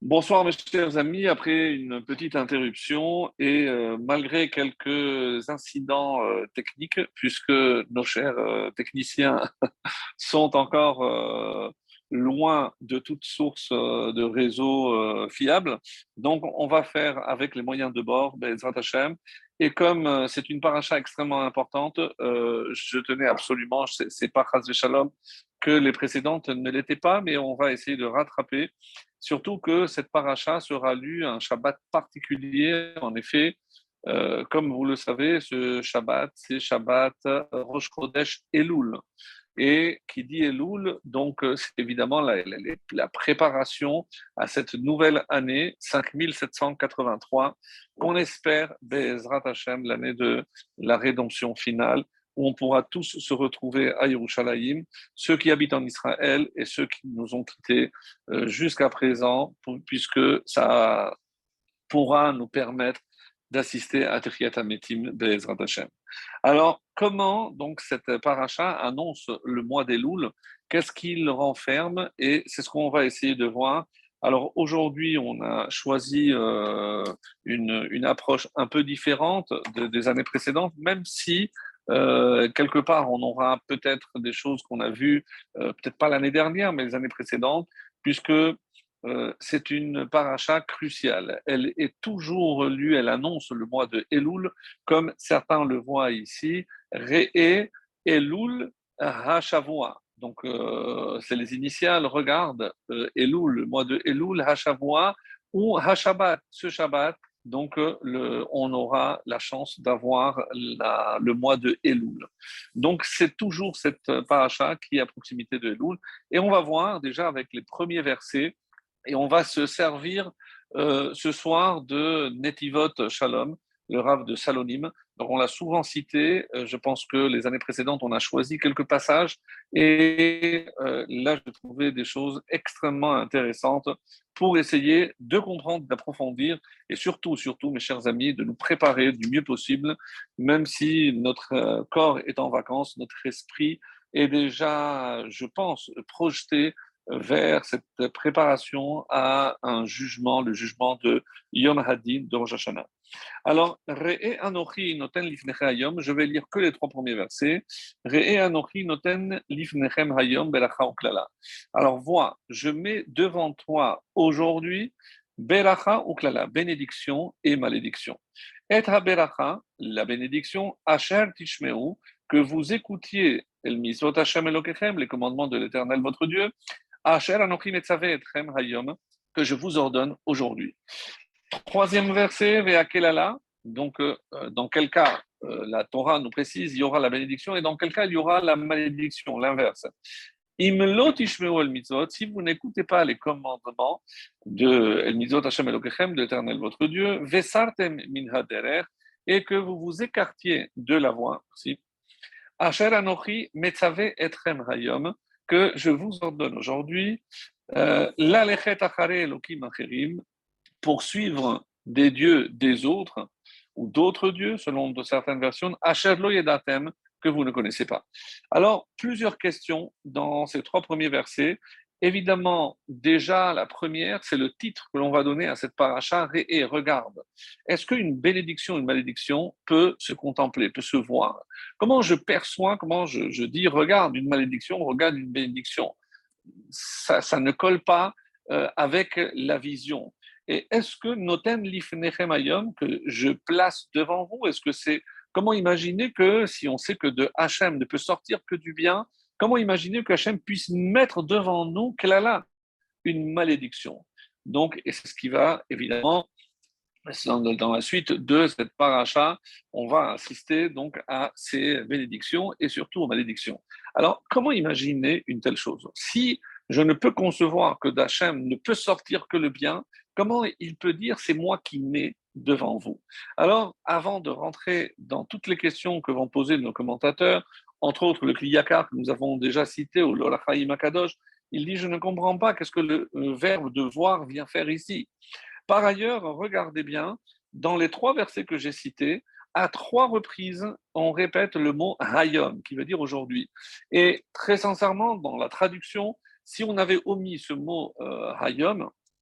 Bonsoir mes chers amis, après une petite interruption et euh, malgré quelques incidents euh, techniques, puisque nos chers euh, techniciens sont encore loin de toute source de réseau fiable, donc on va faire avec les moyens de bord, Bezrat Hashem, et comme c'est une paracha extrêmement importante, je tenais absolument, c'est pas Chaz Shalom, que les précédentes ne l'étaient pas, mais on va essayer de rattraper Surtout que cette paracha sera lue un Shabbat particulier. En effet, euh, comme vous le savez, ce Shabbat, c'est Shabbat Rosh Chodesh Elul. Et qui dit Elul, donc euh, c'est évidemment la, préparation à cette nouvelle année 5783, qu'on espère, Bezrat Hashem, l'année de la rédemption finale, où on pourra tous se retrouver à Yerushalayim, ceux qui habitent en Israël et ceux qui nous ont quittés euh, jusqu'à présent, puisque ça pourra nous permettre d'assister à Techiyat Ametim Be'ezrat Hashem. Alors, comment donc cette paracha annonce le mois des Louls? Qu'est-ce qu'il renferme? Et c'est ce qu'on va essayer de voir. Alors aujourd'hui, on a choisi euh, une, une, approche un peu différente des années précédentes, même si euh, quelque part, on aura peut-être des choses qu'on a vues, euh, peut-être pas l'année dernière, mais les années précédentes, puisque euh, c'est une paracha cruciale. Elle est toujours lue, elle annonce le mois de Elul, comme certains le voient ici, Re'e Elul Hashavua. Donc, c'est les initiales, regarde, Elul, le mois de Elul, Hashavua, ou Hashabat, ce Shabbat, donc euh, on aura la chance d'avoir le mois de Elul. Donc c'est toujours cette paracha qui est à proximité de Elul. Et on va voir déjà avec les premiers versets, et on va se servir euh, ce soir de Netivot Shalom, le Rav de Salonim. Donc, on l'a souvent cité. Euh, je pense que les années précédentes, on a choisi quelques passages. Et euh, là, je trouvais des choses extrêmement intéressantes pour essayer de comprendre, d'approfondir et surtout, surtout, mes chers amis, de nous préparer du mieux possible, même si notre euh, corps est en vacances, notre esprit est déjà, je pense, projeté vers cette préparation à un jugement, le jugement de Yom Hadin de Rosh Hashanah. Alors, Re'e Anochi noten lifnechem hayom, je vais lire que les trois premiers versets. Re'e Anochi noten lifnechem hayom belacha uklala. Alors, vois, je mets devant toi aujourd'hui belacha uklala, bénédiction et malédiction. Et belacha, la bénédiction, asher tishmeu, que vous écoutiez el misot Hashem les commandements de l'Éternel votre Dieu, que je vous ordonne aujourd'hui. Troisième verset, Ve'akelala. Donc, euh, dans quel cas euh, la Torah nous précise il y aura la bénédiction et dans quel cas il y aura la malédiction, l'inverse. Si vous n'écoutez pas les commandements de El Mitzvot Hashem Elokechem, de l'Éternel votre Dieu, Vesartem min et que vous vous écartiez de la voie, si, Asher Anochi Metzave Etrem Hayom, que je vous ordonne aujourd'hui, euh, L'alechet Achare Elokim Acherim, poursuivre des dieux des autres ou d'autres dieux, selon de certaines versions, Asherlo Yedatem, que vous ne connaissez pas. Alors, plusieurs questions dans ces trois premiers versets. Évidemment, déjà, la première, c'est le titre que l'on va donner à cette paracha, et regarde. Est-ce qu'une bénédiction, une malédiction peut se contempler, peut se voir? Comment je perçois, comment je, dis, regarde une malédiction, regarde une bénédiction? Ça, ne colle pas euh, avec la vision. Et est-ce que Noten Lifnechem Ayom, que je place devant vous, est-ce que c'est. Comment imaginer que, si on sait que de Hachem ne peut sortir que du bien, comment imaginer que Hachem puisse mettre devant nous, a une malédiction? Donc, et c'est ce qui va évidemment dans la suite de cette paracha, on va assister donc à ces bénédictions et surtout aux malédictions. Alors, comment imaginer une telle chose? Si je ne peux concevoir que d'Hachem ne peut sortir que le bien, comment il peut dire c'est moi qui mets devant vous Alors, avant de rentrer dans toutes les questions que vont poser nos commentateurs, entre autres le Kliyakar que nous avons déjà cité, ou l'Olachaïm Akadosh, il dit Je ne comprends pas qu'est-ce que le verbe de voir vient faire ici. Par ailleurs, regardez bien, dans les trois versets que j'ai cités, à trois reprises, on répète le mot Hayom, qui veut dire aujourd'hui. Et très sincèrement, dans la traduction, si on avait omis ce mot euh,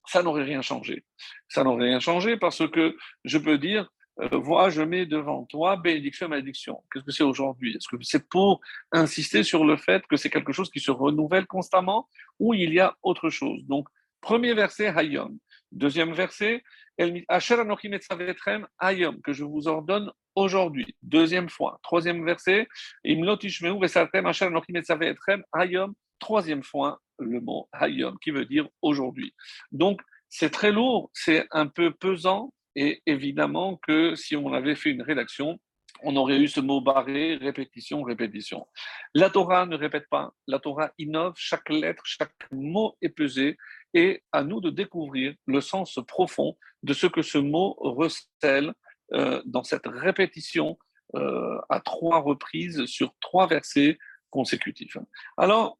ça n'aurait rien changé. Ça n'aurait rien changé parce que je peux dire, euh, vois, je mets devant toi bénédiction et malédiction. Qu'est-ce que c'est aujourd'hui? Est-ce que c'est pour insister sur le fait que c'est quelque chose qui se renouvelle constamment ou il y a autre chose? Donc, premier verset, Hayom. Deuxième verset, Asher Hayom, que je vous ordonne aujourd'hui. Deuxième fois. Troisième verset, Asher Hayom. Troisième fois, le mot Hayom, qui veut dire aujourd'hui. Donc, c'est très lourd, c'est un peu pesant, et évidemment que si on avait fait une rédaction, on aurait eu ce mot barré, répétition, répétition. La Torah ne répète pas, la Torah innove, chaque lettre, chaque mot est pesé, et à nous de découvrir le sens profond de ce que ce mot recèle euh, dans cette répétition euh, à trois reprises sur trois versets consécutifs. Alors,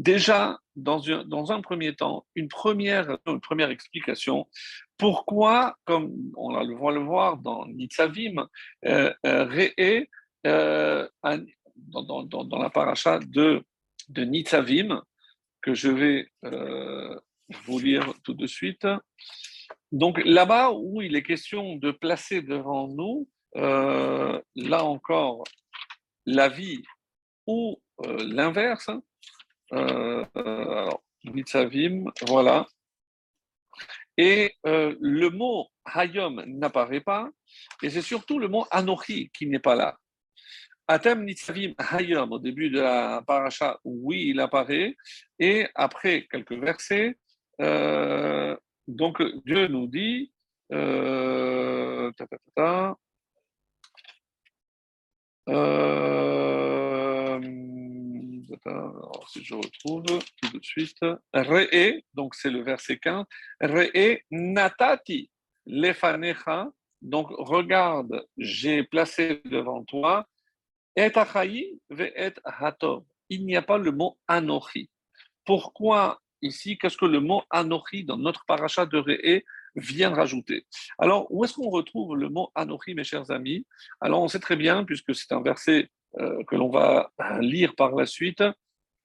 Déjà, dans un, premier temps, une première, une première explication, pourquoi, comme on va le voir dans Nitzavim, euh, euh, euh dans, dans, dans, la paracha de, de Nitzavim, que je vais euh, vous lire tout de suite. Donc là-bas où il est question de placer devant nous, euh, là encore, la vie ou l'inverse, euh, Nitzavim, voilà. Et euh, le mot Hayom n'apparaît pas, et c'est surtout le mot Anochi qui n'est pas là. Atem Nitzavim Hayom, au début de la paracha, oui, il apparaît, et après quelques versets, euh, donc Dieu nous dit, euh, ta, si je retrouve tout de suite. Re'e, donc c'est le verset 15. Re'e natati lefanecha. Donc regarde, j'ai placé devant toi. Et ve et hatov. Il n'y a pas le mot anochi. Pourquoi ici Qu'est-ce que le mot anochi dans notre paracha de Re'e vient rajouter? Alors, où est-ce qu'on retrouve le mot Anochi, mes chers amis? Alors, on sait très bien, puisque c'est un verset euh, que l'on va lire par la suite.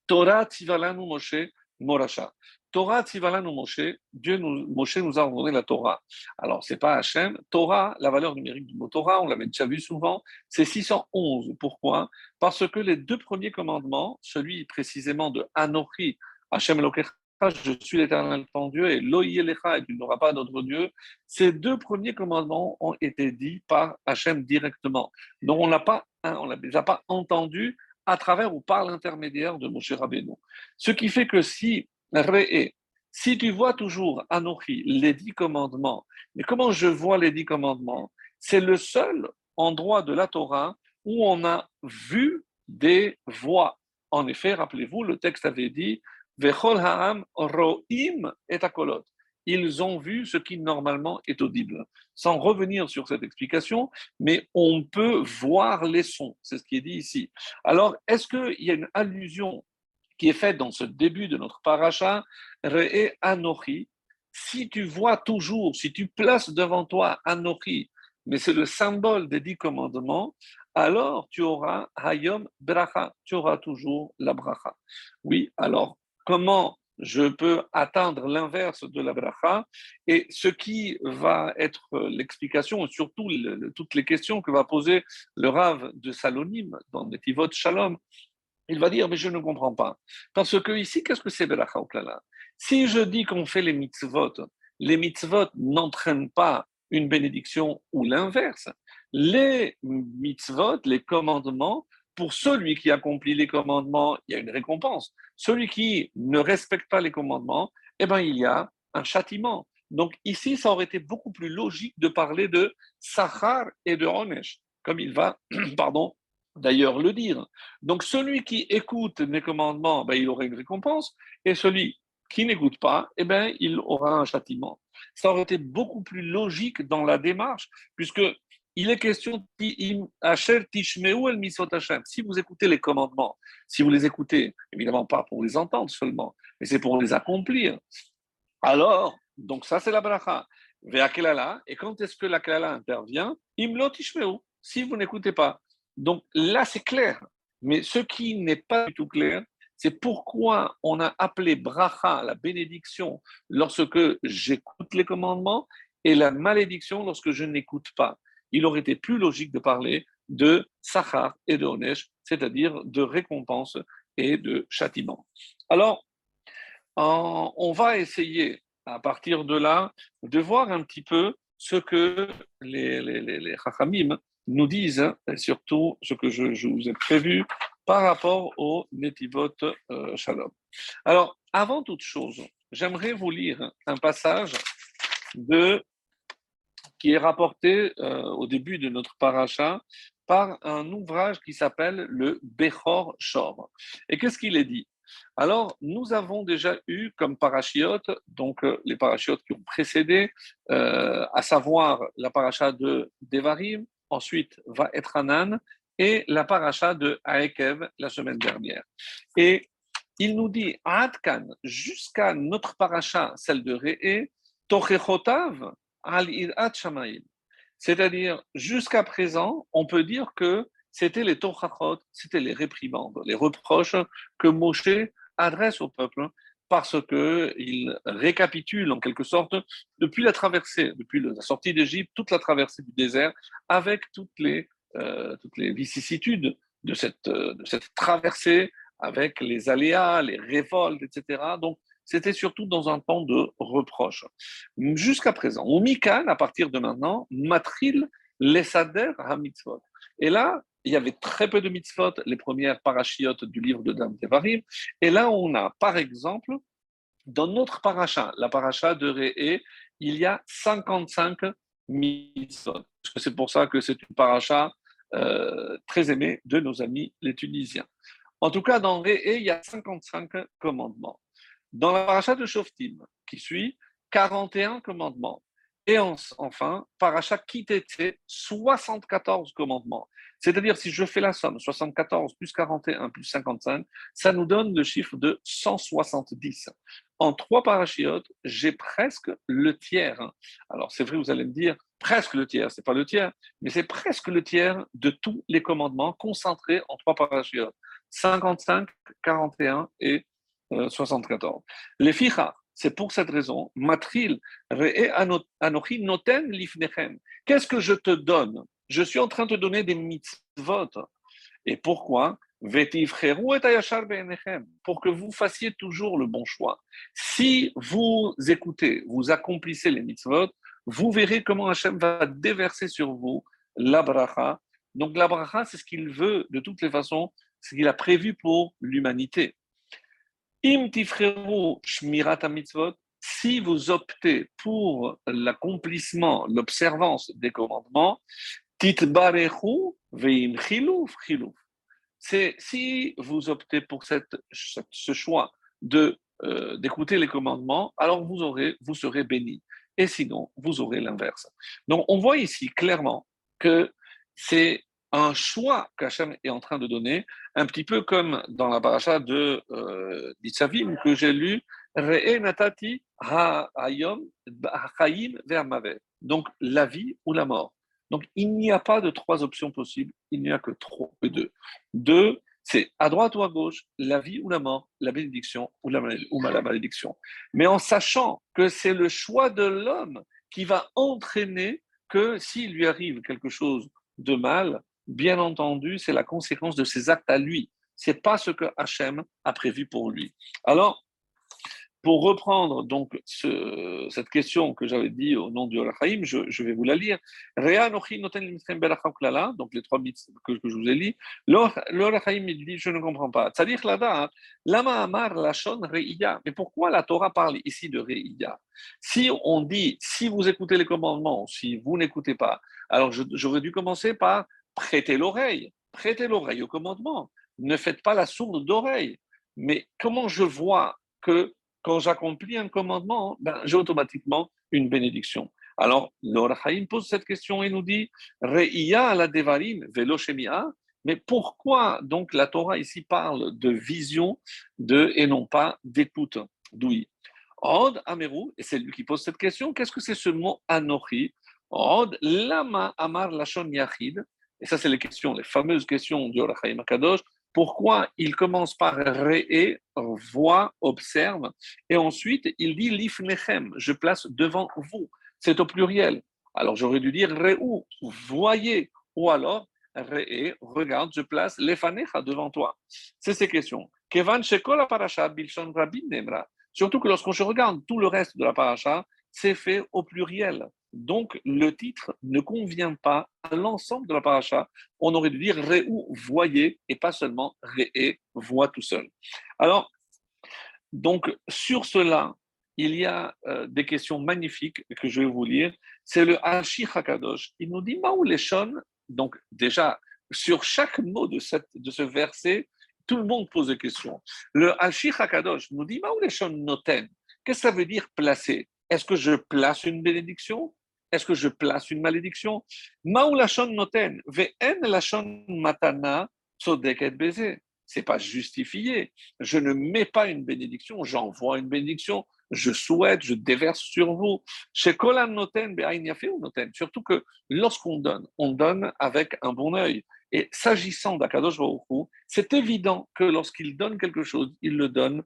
Torah Tivalanu Moshe Morasha. Torah Tivalanu Moshe, Dieu nous, Moshe nous a ordonné la Torah. Alors, c'est pas Hachem. Torah, la valeur numérique du mot Torah, on l'avait déjà vu souvent, c'est 611. Pourquoi? Parce que les deux premiers commandements, celui précisément de Anochi, Hachem Lokecha, je suis l'éternel ton Dieu, et Loïelecha, et tu n'auras pas d'autre Dieu, ces deux premiers commandements ont été dits par Hachem directement. Donc, on n'a pas on ne les pas entendus à travers ou par l'intermédiaire de Moshe Rabbeinu. Ce qui fait que si, si tu vois toujours Anochi, les dix commandements, mais comment je vois les dix commandements? C'est le seul endroit de la Torah où on a vu des voix. En effet, rappelez-vous, le texte avait dit Vechol ha'am ro'im et akolot ils ont vu ce qui normalement est audible. Sans revenir sur cette explication, mais on peut voir les sons, c'est ce qui est dit ici. Alors, est-ce qu'il y a une allusion qui est faite dans ce début de notre paracha, Re'e Anochi? Si tu vois toujours, si tu places devant toi Anochi, mais c'est le symbole des dix commandements, alors tu auras Hayom Bracha, tu auras toujours la Bracha. Oui, alors comment je peux atteindre l'inverse de la bracha. Et ce qui va être l'explication, surtout toutes les questions que va poser le Rav de Salonim dans Netivot Shalom, il va dire, mais je ne comprends pas. Parce que ici, qu'est-ce que c'est bracha au Si je dis qu'on fait les mitzvot, les mitzvot n'entraînent pas une bénédiction ou l'inverse. Les mitzvot, les commandements, pour celui qui accomplit les commandements, il y a une récompense. Celui qui ne respecte pas les commandements, eh ben, il y a un châtiment. Donc ici, ça aurait été beaucoup plus logique de parler de Sachar et de Onesh, comme il va, pardon, d'ailleurs le dire. Donc celui qui écoute mes commandements, ben, il aura une récompense, et celui qui n'écoute pas, eh ben, il aura un châtiment. Ça aurait été beaucoup plus logique dans la démarche, puisque il est question si vous écoutez les commandements, si vous les écoutez, évidemment pas pour les entendre seulement, mais c'est pour les accomplir. Alors, donc ça c'est la bracha. Et quand est-ce que la klala intervient? Si vous n'écoutez pas. Donc là c'est clair. Mais ce qui n'est pas du tout clair, C'est pourquoi on a appelé bracha, la bénédiction, lorsque j'écoute les commandements, et la malédiction lorsque je n'écoute pas. Il aurait été plus logique de parler de sachar et de onesh, c'est-à-dire de récompense et de châtiment. Alors, on va essayer à partir de là de voir un petit peu ce que les, les, les, nous disent, et surtout ce que je, vous ai prévu par rapport au Netivot euh, Shalom. Alors, avant toute chose, j'aimerais vous lire un passage de, qui est rapporté euh, au début de notre paracha par un ouvrage qui s'appelle le Bechor Shor. Et qu'est-ce qu'il est dit? Alors, nous avons déjà eu comme parachiotes, donc euh, les parachiotes qui ont précédé, euh, à savoir la paracha de Devarim, ensuite va être Anan, et la paracha de Aekev la semaine dernière. Et il nous dit, Adkan, jusqu'à notre paracha, celle de Re'e, Tochechotav C'est-à-dire, jusqu'à présent, on peut dire que c'était les tochachot, c'était les réprimandes, les reproches que Moshe adresse au peuple parce qu'il récapitule en quelque sorte depuis la traversée, depuis la sortie d'Égypte, toute la traversée du désert, avec toutes les, euh, vicissitudes de cette, de cette traversée, avec les aléas, les révoltes, etc. Donc, c'était surtout dans un temps de reproche. Jusqu'à présent, au Mikan, à partir de maintenant, matril lesader hamitzvot. Et là, il y avait très peu de mitzvot, les premières parachiotes du livre de Dam Tevarim. Et là, on a, par exemple, dans notre paracha, la paracha de Réé, il y a 55 mitzvot. C'est pour ça que c'est une paracha euh, très aimée de nos amis les Tunisiens. En tout cas, dans Réé, il y a 55 commandements. Dans la paracha de Shoftim, qui suit, 41 commandements. Et enfin, paracha Kitete, 74 commandements. C'est-à-dire, si je fais la somme, 74 plus 41 plus 55, ça nous donne le chiffre de 170. En trois parachiotes, j'ai presque le tiers. Alors, c'est vrai, vous allez me dire, presque le tiers, c'est pas le tiers, mais c'est presque le tiers de tous les commandements concentrés en trois parachiotes. 55, 41 et 74. Euh, les fichas, c'est pour cette raison, matril anochi noten lifnechem. Qu'est-ce que je te donne? Je suis en train de donner des mitzvot. Et pourquoi? Pour que vous fassiez toujours le bon choix. Si vous écoutez, vous accomplissez les mitzvot, vous verrez comment Hachem va déverser sur vous la bracha. Donc la bracha, c'est ce qu'il veut de toutes les façons, ce qu'il a prévu pour l'humanité. Im mitzvot, si vous optez pour l'accomplissement, l'observance des commandements, c'est si vous optez pour cette, ce choix de euh, d'écouter les commandements, alors vous aurez, vous serez béni. Et sinon, vous aurez l'inverse. Donc, on voit ici clairement que c'est un choix qu'Hachem est en train de donner, un petit peu comme dans la paracha de euh, que j'ai lu, natati Donc, la vie ou la mort. Donc, il n'y a pas de trois options possibles, il n'y a que trois, deux. Deux, c'est à droite ou à gauche, la vie ou la mort, la bénédiction ou la, ou la malédiction. Mais en sachant que c'est le choix de l'homme qui va entraîner que s'il lui arrive quelque chose de mal, bien entendu, c'est la conséquence de ses actes à lui. C'est pas ce que Hachem a prévu pour lui. Alors, pour reprendre donc cette question que j'avais dit au nom du Olachaim, je, vais vous la lire. Donc les trois mythes que, je vous ai lus. L'Olachaim il dit Je ne comprends pas. Lama Amar Lachon Reiya. Mais pourquoi la Torah parle ici de Reiya Si on dit Si vous écoutez les commandements, si vous n'écoutez pas, alors j'aurais dû commencer par prêter l'oreille. Prêtez l'oreille au commandement. Ne faites pas la sourde d'oreille. Mais comment je vois que quand j'accomplis un commandement, ben, j'ai automatiquement une bénédiction. Alors, l'Orachaim pose cette question et nous dit la devarim. Mais pourquoi donc la Torah ici parle de vision de, et non pas d'écoute? D'oui. Od Ameru, et c'est lui qui pose cette question, qu'est-ce que c'est ce mot Anochi? Od Lama Amar Lashon Yachid. Et ça, c'est les questions, les fameuses questions du Orachaim Akadosh. Pourquoi il commence par Re'e, voit, observe, et ensuite il dit Lifnechem, je place devant vous. C'est au pluriel. Alors j'aurais dû dire Re'u, voyez, ou alors Re'e, regarde, je place Lefanecha devant toi. C'est ces questions. Kevan Shekola Parasha Bilshon Rabin Nemra. Surtout que lorsqu'on regarde tout le reste de la paracha, c'est fait au pluriel. Donc, le titre ne convient pas à l'ensemble de la paracha. On aurait dû dire Réou, voyez, et pas seulement Réé, voit tout seul. Alors, donc, sur cela, il y a euh, des questions magnifiques que je vais vous lire. C'est le Hashi Hakadosh. Il nous dit Leshon. Donc, déjà, sur chaque mot de, ce verset, tout le monde pose des questions. Le Hashi Hakadosh nous dit Leshon Noten. Qu'est-ce que ça veut dire placer? Est-ce que je place une bénédiction? Est-ce que je place une malédiction? Noten, matana, C'est pas justifié. Je ne mets pas une bénédiction, j'envoie une bénédiction, je souhaite, je déverse sur vous. Noten, noten. Surtout que lorsqu'on donne, on donne avec un bon œil. Et s'agissant d'Akadosh Baruch c'est évident que lorsqu'il donne quelque chose, il le donne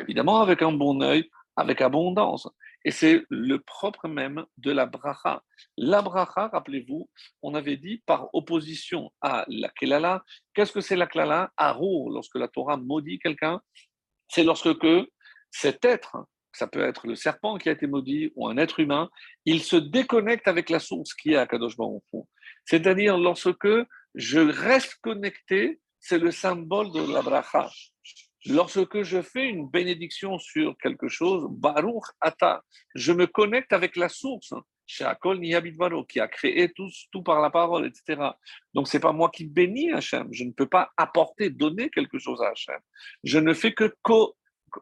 évidemment avec un bon œil, avec abondance. Et c'est le propre même de la bracha. La bracha, rappelez-vous, on avait dit par opposition à la kelala. Qu'est-ce que c'est la kelala? Aro, lorsque la Torah maudit quelqu'un, c'est lorsque que cet être, ça peut être le serpent qui a été maudit ou un être humain, il se déconnecte avec la source qui est à Kadosh Baruch C'est-à-dire lorsque je reste connecté, c'est le symbole de la bracha. Lorsque je fais une bénédiction sur quelque chose, Baruch Ata, je me connecte avec la source, Sheakol Niyabidvaro, qui a créé tout, tout par la parole, etc. Donc, c'est pas moi qui bénis Hachem. Je ne peux pas apporter, donner quelque chose à Hachem. Je ne fais que,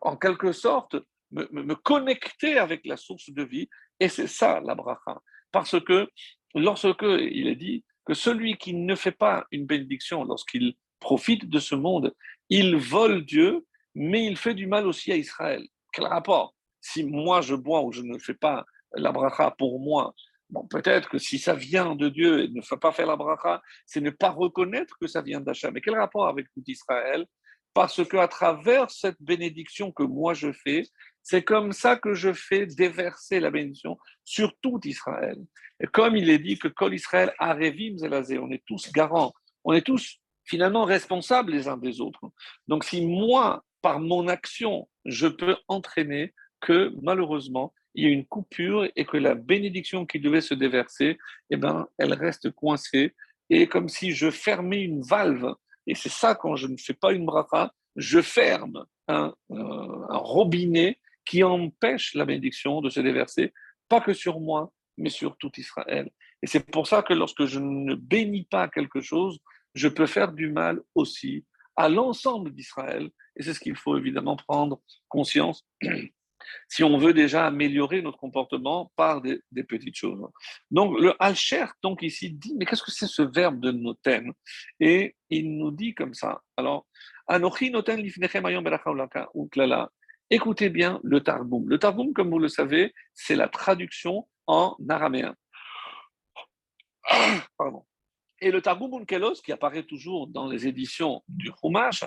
en quelque sorte, me, me, connecter avec la source de vie. Et c'est ça la bracha. Parce que lorsque il est dit que celui qui ne fait pas une bénédiction lorsqu'il profite de ce monde il vole Dieu, mais il fait du mal aussi à Israël. Quel rapport? Si moi je bois ou je ne fais pas la bracha pour moi, bon, peut-être que si ça vient de Dieu et ne fait pas faire la bracha, c'est ne pas reconnaître que ça vient d'Hachem. Mais quel rapport avec tout Israël Parce qu'à travers cette bénédiction que moi je fais, c'est comme ça que je fais déverser la bénédiction sur tout Israël. Et comme il est dit que Kol Israël Arevim Zelazé, on est tous garants, on est tous finalement responsables les uns des autres. Donc si moi, par mon action, je peux entraîner que malheureusement, il y a une coupure et que la bénédiction qui devait se déverser, eh ben, elle reste coincée. Et comme si je fermais une valve, et c'est ça quand je ne fais pas une bracha, je ferme un, euh, un robinet qui empêche la bénédiction de se déverser, pas que sur moi, mais sur tout Israël. Et c'est pour ça que lorsque je ne bénis pas quelque chose, je peux faire du mal aussi à l'ensemble d'Israël. Et c'est ce qu'il faut évidemment prendre conscience si on veut déjà améliorer notre comportement par des, petites choses. Donc le Alcher, donc ici, dit, mais qu'est-ce que c'est ce verbe de noten? Et il nous dit comme ça. Alors, Anochi noten Écoutez bien le Targum. Le Targum, comme vous le savez, c'est la traduction en araméen. Pardon. Et le Targum Unkelos, qui apparaît toujours dans les éditions du Chumash,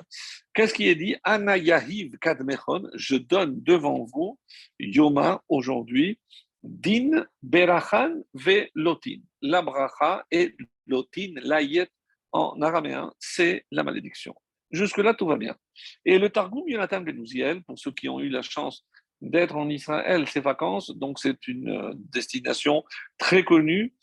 qu'est-ce qui est dit Ana Yahiv Kadmechon, je donne devant vous, Yoma, aujourd'hui, Din Berachan ve Lotin. La bracha et Lotin, l'ayet en araméen, c'est la malédiction. Jusque-là, tout va bien. Et le Targum Yonatan Benouziel, pour ceux qui ont eu la chance d'être en Israël ces vacances, donc c'est une euh, destination très connue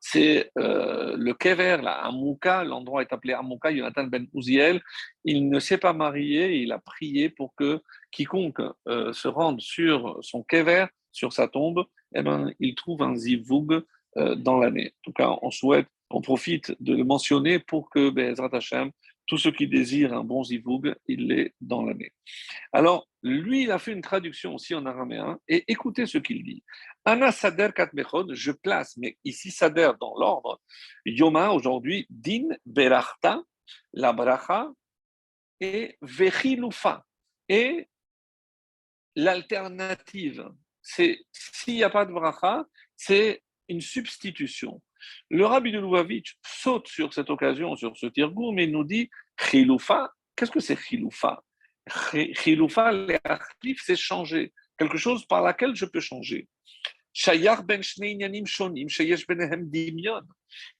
c'est euh, le Kever, là, Amouka, l'endroit est appelé Amouka, Jonathan Ben Ouziel, il ne s'est pas marié, il a prié pour que quiconque euh, se rende sur son Kever, sur sa tombe, eh ben, il trouve un zivoug euh, dans l'année. En tout cas, on souhaite, on profite de le mentionner pour que Bezrat Hashem tout ce qui désire un bon zivoug, il l'est dans l'année. Alors, lui, il a fait une traduction aussi en araméen, et écoutez ce qu'il dit. Ana Sader Katmechon, je place, mais ici Sader dans l'ordre, Yoma aujourd'hui, Din Berachta, la bracha, et Vechilufa. Et l'alternative, c'est s'il n'y a pas de bracha, c'est une substitution. Le rabbi de Lubavitch saute sur cette occasion, sur ce tirgoum, et nous dit Chiloufa, qu'est-ce que c'est Chiloufa Chiloufa, c'est changer, quelque chose par laquelle je peux changer. Shayar ben shonim, sheyesh benehem dimion.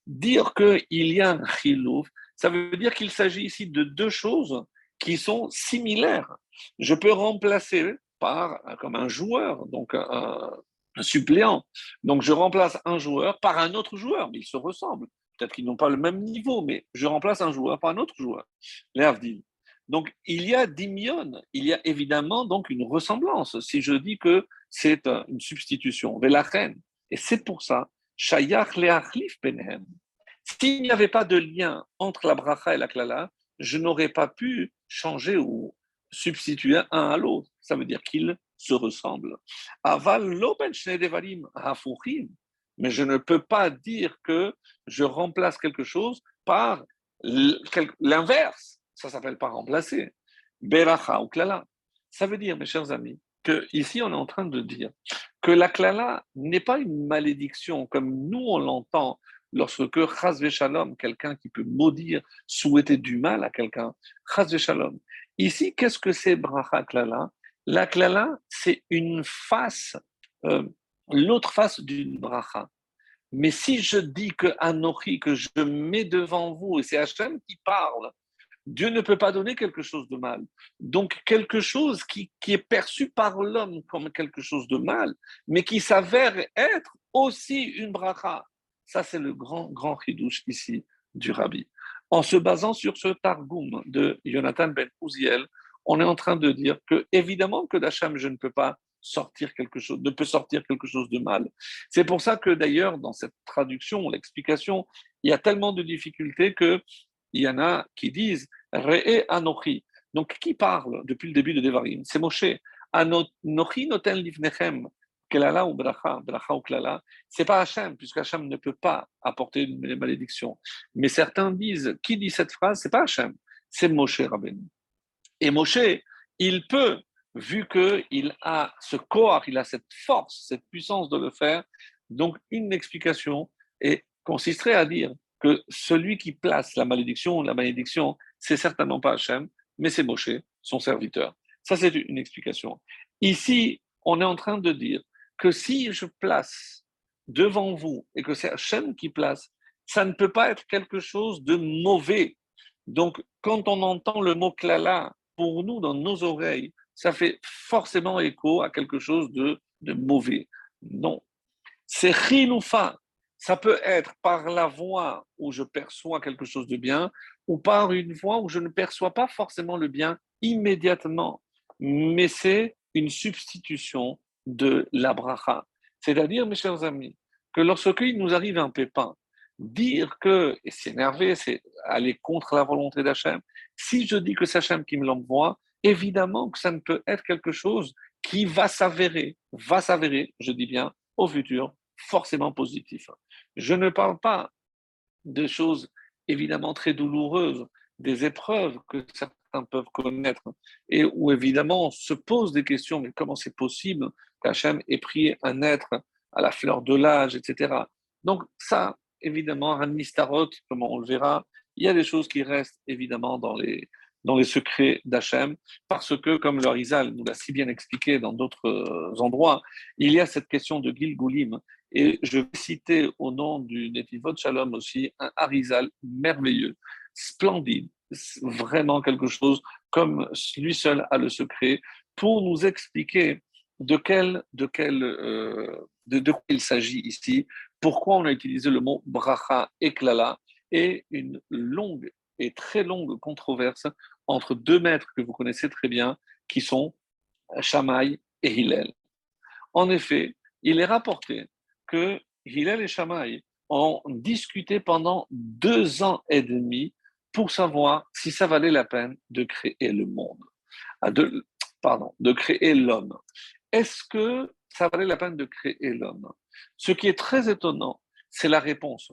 Dire qu'il y a un chilouf, ça veut dire qu'il s'agit ici de deux choses qui sont similaires. Je peux remplacer par, comme un joueur, donc un, suppléant. Donc je remplace un joueur par un autre joueur, ils se ressemblent. Peut-être qu'ils n'ont pas le même niveau, mais je remplace un joueur par un autre joueur. Les Donc il y a dimion, il y a évidemment donc une ressemblance. Si je dis que c'est une substitution, et c'est pour ça, benhem. S'il n'y avait pas de lien entre la bracha et la klala, je n'aurais pas pu changer ou substituer un à l'autre. Ça veut dire qu'ils se ressemblent. Aval mais je ne peux pas dire que je remplace quelque chose par l'inverse. Ça s'appelle pas remplacer. Beracha ou klala. Ça veut dire, mes chers amis, que ici on est en train de dire que la klala n'est pas une malédiction comme nous on l'entend lorsque chas shalom, quelqu'un qui peut maudire, souhaiter du mal à quelqu'un, chas shalom. Ici, qu'est-ce que c'est bracha klala? La klala, c'est une face, euh, l'autre face d'une bracha. Mais si je dis que Anochi, que je mets devant vous, et c'est Hachem qui parle, Dieu ne peut pas donner quelque chose de mal. Donc quelque chose qui, qui est perçu par l'homme comme quelque chose de mal, mais qui s'avère être aussi une bracha. Ça, c'est le grand, grand chidouche ici du rabbi. En se basant sur ce targum de Jonathan ben Uziel, on est en train de dire que, évidemment, que d'Hachem, je ne peux pas sortir quelque chose, ne peut sortir quelque chose de mal. C'est pour ça que d'ailleurs, dans cette traduction, l'explication, il y a tellement de difficultés que il y en a qui disent Anochi. Donc, qui parle depuis le début de Devarim? C'est Moshe. Anochi noten livnechem Kelala ou bracha, bracha ou klala, c'est pas Hachem, puisque Hachem ne peut pas apporter une malédiction. Mais certains disent, qui dit cette phrase, c'est pas Hachem, c'est Moshe Rabbeinu. Et Moshe, il peut, vu qu'il a ce corps, il a cette force, cette puissance de le faire, donc une explication et consisterait à dire que celui qui place la malédiction, la malédiction, c'est certainement pas Hachem, mais c'est Moshe, son serviteur. Ça, c'est une explication. Ici, on est en train de dire que si je place devant vous et que c'est Hachem qui place, ça ne peut pas être quelque chose de mauvais. Donc, quand on entend le mot klala, pour nous, dans nos oreilles, ça fait forcément écho à quelque chose de, de mauvais. Non. C'est chiloufa. Ça peut être par la voix où je perçois quelque chose de bien ou par une voix où je ne perçois pas forcément le bien immédiatement. Mais c'est une substitution de la bracha. C'est-à-dire, mes chers amis, que lorsqu'il nous arrive un pépin, dire que, et s'énerver, c'est aller contre la volonté d'Hachem, si je dis que c'est Hachem qui me l'envoie, évidemment que ça ne peut être quelque chose qui va s'avérer, va s'avérer, je dis bien, au futur, forcément positif. Je ne parle pas de choses évidemment très douloureuses, des épreuves que certains peuvent connaître et où évidemment on se pose des questions, mais comment c'est possible qu'Hachem ait pris un être à la fleur de l'âge, etc. Donc ça, évidemment, un mistarot, comme on le verra, il y a des choses qui restent évidemment dans les, dans les secrets d'Hachem, parce que, comme le Harizal nous l'a si bien expliqué dans d'autres euh, endroits, il y a cette question de Gilgulim. Et je vais citer au nom du Netivot Shalom aussi un Harizal merveilleux, splendide, vraiment quelque chose comme lui seul a le secret, pour nous expliquer de quel, de quel, euh, de, quoi il s'agit ici, pourquoi on a utilisé le mot bracha et klala, et une longue et très longue controverse entre deux maîtres que vous connaissez très bien, qui sont Shammai et Hillel. En effet, il est rapporté que Hillel et Shammai ont discuté pendant deux ans et demi pour savoir si ça valait la peine de créer le monde, ah, pardon, de créer l'homme est-ce que ça valait la peine de créer l'homme? Ce qui est très étonnant, c'est la réponse.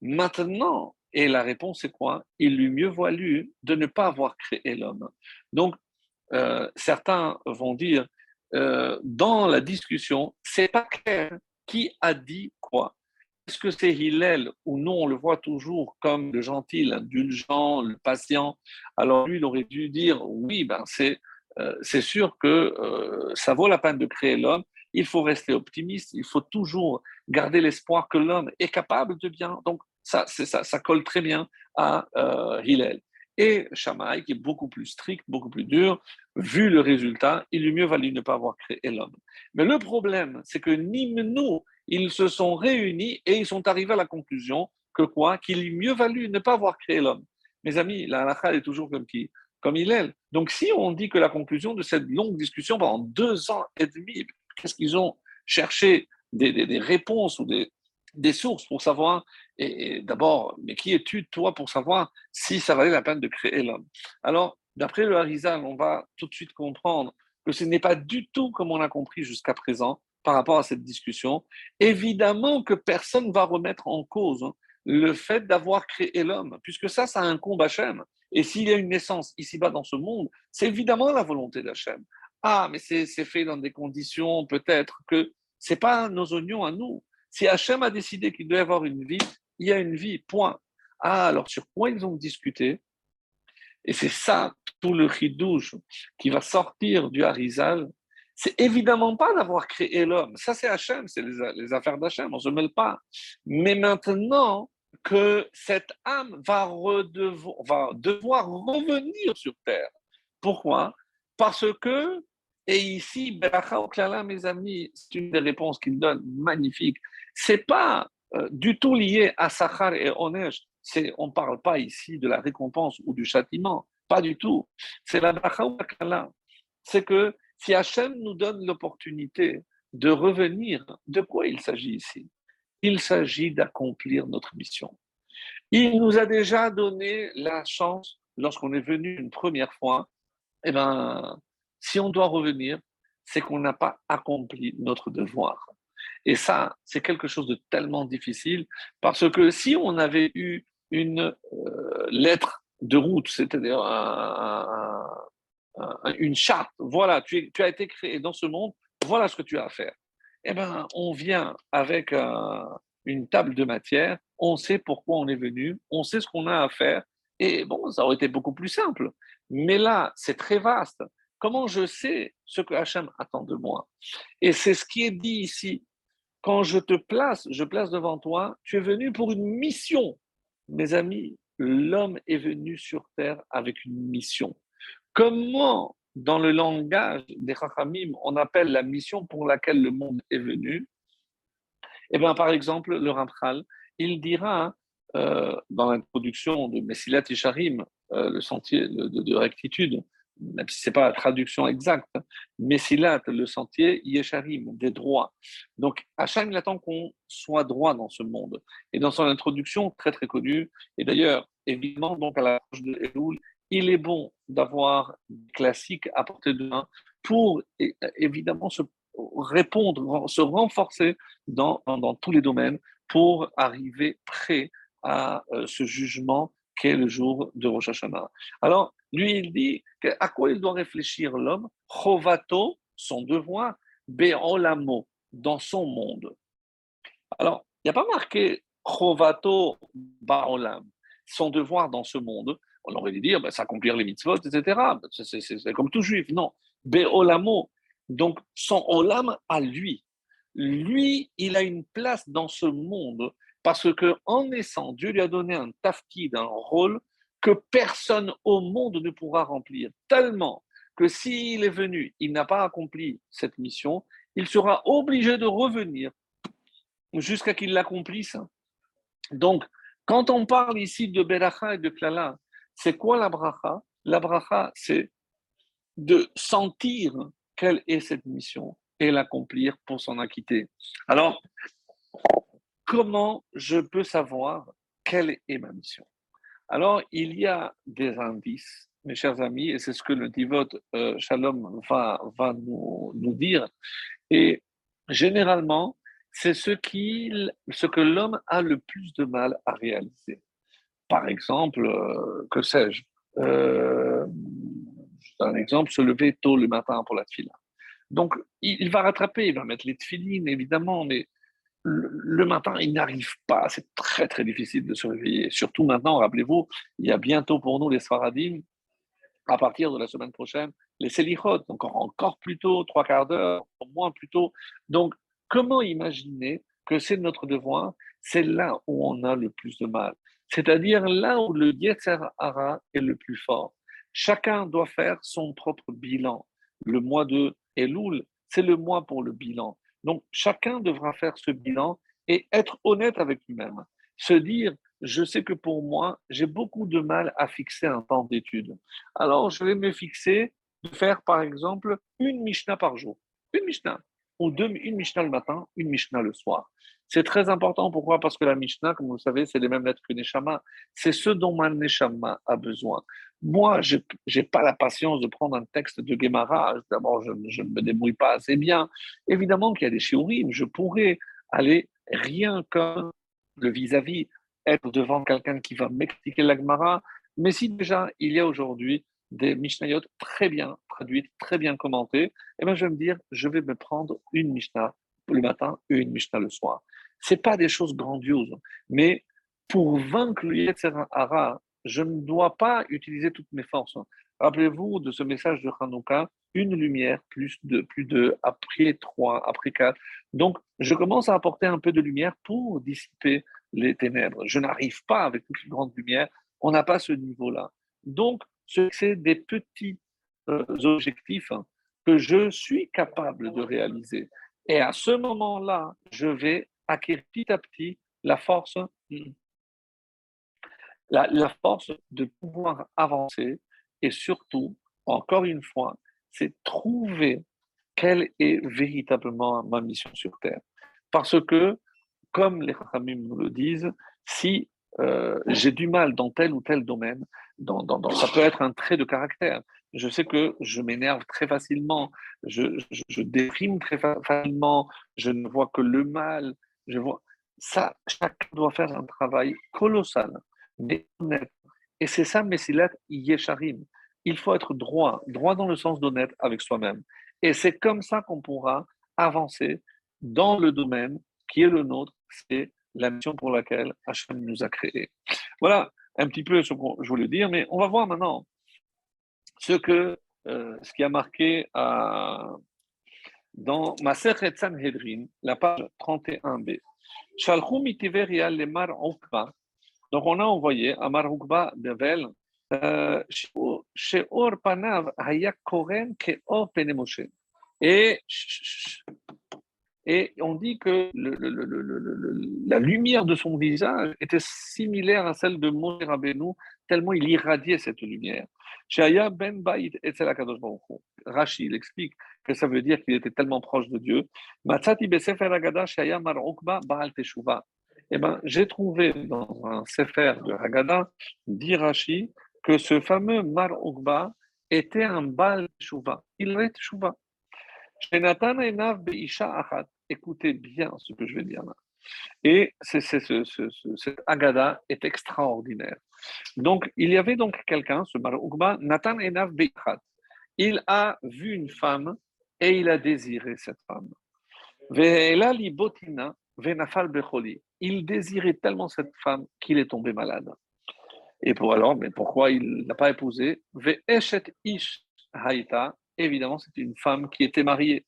Maintenant, et la réponse est quoi? Il lui mieux valu de ne pas avoir créé l'homme. Donc, euh, certains vont dire, euh, dans la discussion, c'est pas clair qui a dit quoi? est-ce que c'est Hillel ou non? On le voit toujours comme le gentil, l'indulgent, le patient. Alors lui, il aurait dû dire oui, ben c'est euh, sûr que euh, ça vaut la peine de créer l'homme. Il faut rester optimiste. Il faut toujours garder l'espoir que l'homme est capable de bien. Donc ça, ça, ça colle très bien à euh, Hillel. Et Shammai, qui est beaucoup plus strict, beaucoup plus dur, vu le résultat, il eût mieux valu ne pas avoir créé l'homme. Mais le problème, c'est que nous, ils se sont réunis et ils sont arrivés à la conclusion que quoi? Qu'il eût mieux valu ne pas avoir créé l'homme. Mes amis, la halakha est toujours comme qui? Comme il est. Donc si on dit que la conclusion de cette longue discussion pendant deux ans et demi, qu'est-ce qu'ils ont cherché? Des, des, réponses ou des, des sources pour savoir, et, d'abord, mais qui es-tu, toi, pour savoir si ça valait la peine de créer l'homme? Alors, d'après le Harizal, on va tout de suite comprendre que ce n'est pas du tout comme on a compris jusqu'à présent par rapport à cette discussion. Évidemment que personne ne va remettre en cause hein, le fait d'avoir créé l'homme, puisque ça, ça incombe Hachem. Et s'il y a une naissance ici-bas dans ce monde, c'est évidemment la volonté d'Hachem. Ah, mais c'est fait dans des conditions peut-être que c'est pas nos oignons à nous. Si Hachem a décidé qu'il y avoir une vie, il y a une vie, point. Ah, alors sur quoi ils ont discuté? Et c'est ça, tout le chidouche qui va sortir du Harizal, c'est évidemment pas d'avoir créé l'homme. Ça, c'est Hachem, c'est les, affaires d'Hachem, on ne se mêle pas. Mais maintenant que cette âme va, devoir revenir sur terre. Pourquoi? Parce que, et ici, mes amis, c'est une des réponses qu'il donne, magnifique. C'est pas euh, du tout lié à Sachar et Onesh. On ne parle pas ici de la récompense ou du châtiment, pas du tout. C'est la Beracha C'est que si Hachem nous donne l'opportunité de revenir, de quoi il s'agit ici? Il s'agit d'accomplir notre mission. Il nous a déjà donné la chance, lorsqu'on est venu une première fois, eh ben, si on doit revenir, c'est qu'on n'a pas accompli notre devoir. Et ça, c'est quelque chose de tellement difficile, parce que si on avait eu une euh, lettre de route, c'est-à-dire une charte. Voilà, tu, as été créé dans ce monde, voilà ce que tu as à faire. Eh bien, on vient avec une table de matière, on sait pourquoi on est venu, on sait ce qu'on a à faire, et bon, ça aurait été beaucoup plus simple. Mais là, c'est très vaste. Comment je sais ce que Hachem attend de moi? Et c'est ce qui est dit ici. Quand je te place, je place devant toi, tu es venu pour une mission. Mes amis, l'homme est venu sur terre avec une mission. Comment, dans le langage des Chachamim, on appelle la mission pour laquelle le monde est venu? Eh bien, par exemple, le Ramchal, il dira euh, dans l'introduction de Messilat Isharim, euh, le sentier de, rectitude, même si ce n'est pas la traduction exacte, Messilat, le sentier, Yesharim, des droits. Donc, Hachem, il attend qu'on soit droit dans ce monde. Et dans son introduction, très très connue, et d'ailleurs, évidemment, donc à la de Elul, il est bon d'avoir des classiques à portée de main pour évidemment se répondre, se renforcer dans, dans, tous les domaines pour arriver prêt à euh, ce jugement le jour de Rosh Hashanah. Alors, lui, il dit à quoi il doit réfléchir l'homme? Chovato, son devoir, Be'olamo, dans son monde. Alors, il n'y a pas marqué Chovato Ba'olam, son devoir dans ce monde on aurait dû dire, ben, s'accomplir les mitzvot, etc. C'est comme tout juif. Non. Be'olamo. Donc, son olam à lui. Lui, il a une place dans ce monde parce que en naissant, Dieu lui a donné un tafkid, un rôle que personne au monde ne pourra remplir. Tellement que s'il est venu, il n'a pas accompli cette mission, il sera obligé de revenir jusqu'à qu'il l'accomplisse. Donc, quand on parle ici de Beracha et de Klala, c'est quoi la bracha? La bracha, c'est de sentir quelle est cette mission et l'accomplir pour s'en acquitter. Alors, comment je peux savoir quelle est ma mission? Alors, il y a des indices, mes chers amis, et c'est ce que le divot euh, Shalom va, nous, dire. Et généralement, c'est ce, ce que l'homme a le plus de mal à réaliser. Par exemple, euh, que sais-je euh, un exemple, se lever tôt le matin pour la fila. Donc, il, va rattraper, il va mettre les tefilines, évidemment, mais le, matin, il n'arrive pas. C'est très, très difficile de se réveiller. Surtout maintenant, rappelez-vous, il y a bientôt pour nous les Sfaradim, à partir de la semaine prochaine, les Selichot, donc encore plus tôt, trois quarts d'heure, moins plus tôt. Donc, comment imaginer que c'est notre devoir? C'est là où on a le plus de mal. C'est-à-dire là où le Yetzer Hara est le plus fort. Chacun doit faire son propre bilan. Le mois de Elul, c'est le mois pour le bilan. Donc, chacun devra faire ce bilan et être honnête avec lui-même. Se dire, je sais que pour moi, j'ai beaucoup de mal à fixer un temps d'étude. Alors, je vais me fixer de faire, par exemple, une Mishnah par jour. Une Mishnah. Ou deux, une Mishnah le matin, une Mishnah le soir. C'est très important. Pourquoi? Parce que la Mishnah, comme vous le savez, c'est les mêmes lettres que Neshama. C'est ce dont ma Neshama a besoin. Moi, je n'ai pas la patience de prendre un texte de Gemara. D'abord, je ne me débrouille pas assez bien. Évidemment qu'il y a des shiurim. Je pourrais aller rien qu'un le vis-à-vis, être devant quelqu'un qui va m'expliquer la Gemara. Mais si déjà il y a aujourd'hui des Mishnayot très bien traduites, très bien commentées, eh bien, je vais me dire, je vais me prendre une Mishnah le matin et une Mishnah le soir. Ce pas des choses grandioses, mais pour vaincre le Yetzer Hara, je ne dois pas utiliser toutes mes forces. Rappelez-vous de ce message de Hanouka, une lumière, plus deux, plus deux, après trois, après quatre. Donc, je commence à apporter un peu de lumière pour dissiper les ténèbres. Je n'arrive pas avec une grande lumière, on n'a pas ce niveau-là. Donc, c'est des petits euh, objectifs que je suis capable de réaliser. Et à ce moment-là, je vais acquérir petit à petit la force, la, force de pouvoir avancer et surtout, encore une fois, c'est trouver quelle est véritablement ma mission sur Terre. Parce que, comme les Khamim nous le disent, si euh, j'ai du mal dans tel ou tel domaine, ça peut être un trait de caractère. Je sais que je m'énerve très facilement, je, je, déprime très facilement, je ne vois que le mal. Je vois ça. Chacun doit faire un travail colossal, mais honnête. Et c'est ça, Messilat Yesharim. Il faut être droit, droit dans le sens d'honnête avec soi-même. Et c'est comme ça qu'on pourra avancer dans le domaine qui est le nôtre, c'est la mission pour laquelle Hachem nous a créés. Voilà un petit peu ce que je voulais dire, mais on va voir maintenant ce, que, euh, ce qui a marqué à, dans Masechet Sanhedrin, la page 31b. Donc on a envoyé à Mar Ukba de euh, Sheor Panav Hayak Koren Keor Penemoshe. Et et on dit que la lumière de son visage était similaire à celle de Moshe Rabbeinu, tellement il irradiait cette lumière. Shaya ben Baïd et Rachid explique que ça veut dire qu'il était tellement proche de Dieu. Eh ben, j'ai trouvé dans un sefer de Haggadah, dit Rashi, que ce fameux Mar était un Baal Teshuva. Il était Teshuva. Écoutez bien ce que je vais dire là. Et c'est, cette agada est extraordinaire. Donc, il y avait donc quelqu'un, ce Maroukba, Nathan Enav Beichat. Il a vu une femme et il a désiré cette femme. Il désirait tellement cette femme qu'il est tombé malade. Et pour alors, mais pourquoi il n'a pas épousé Ish Haïta, évidemment, c'est une femme qui était mariée.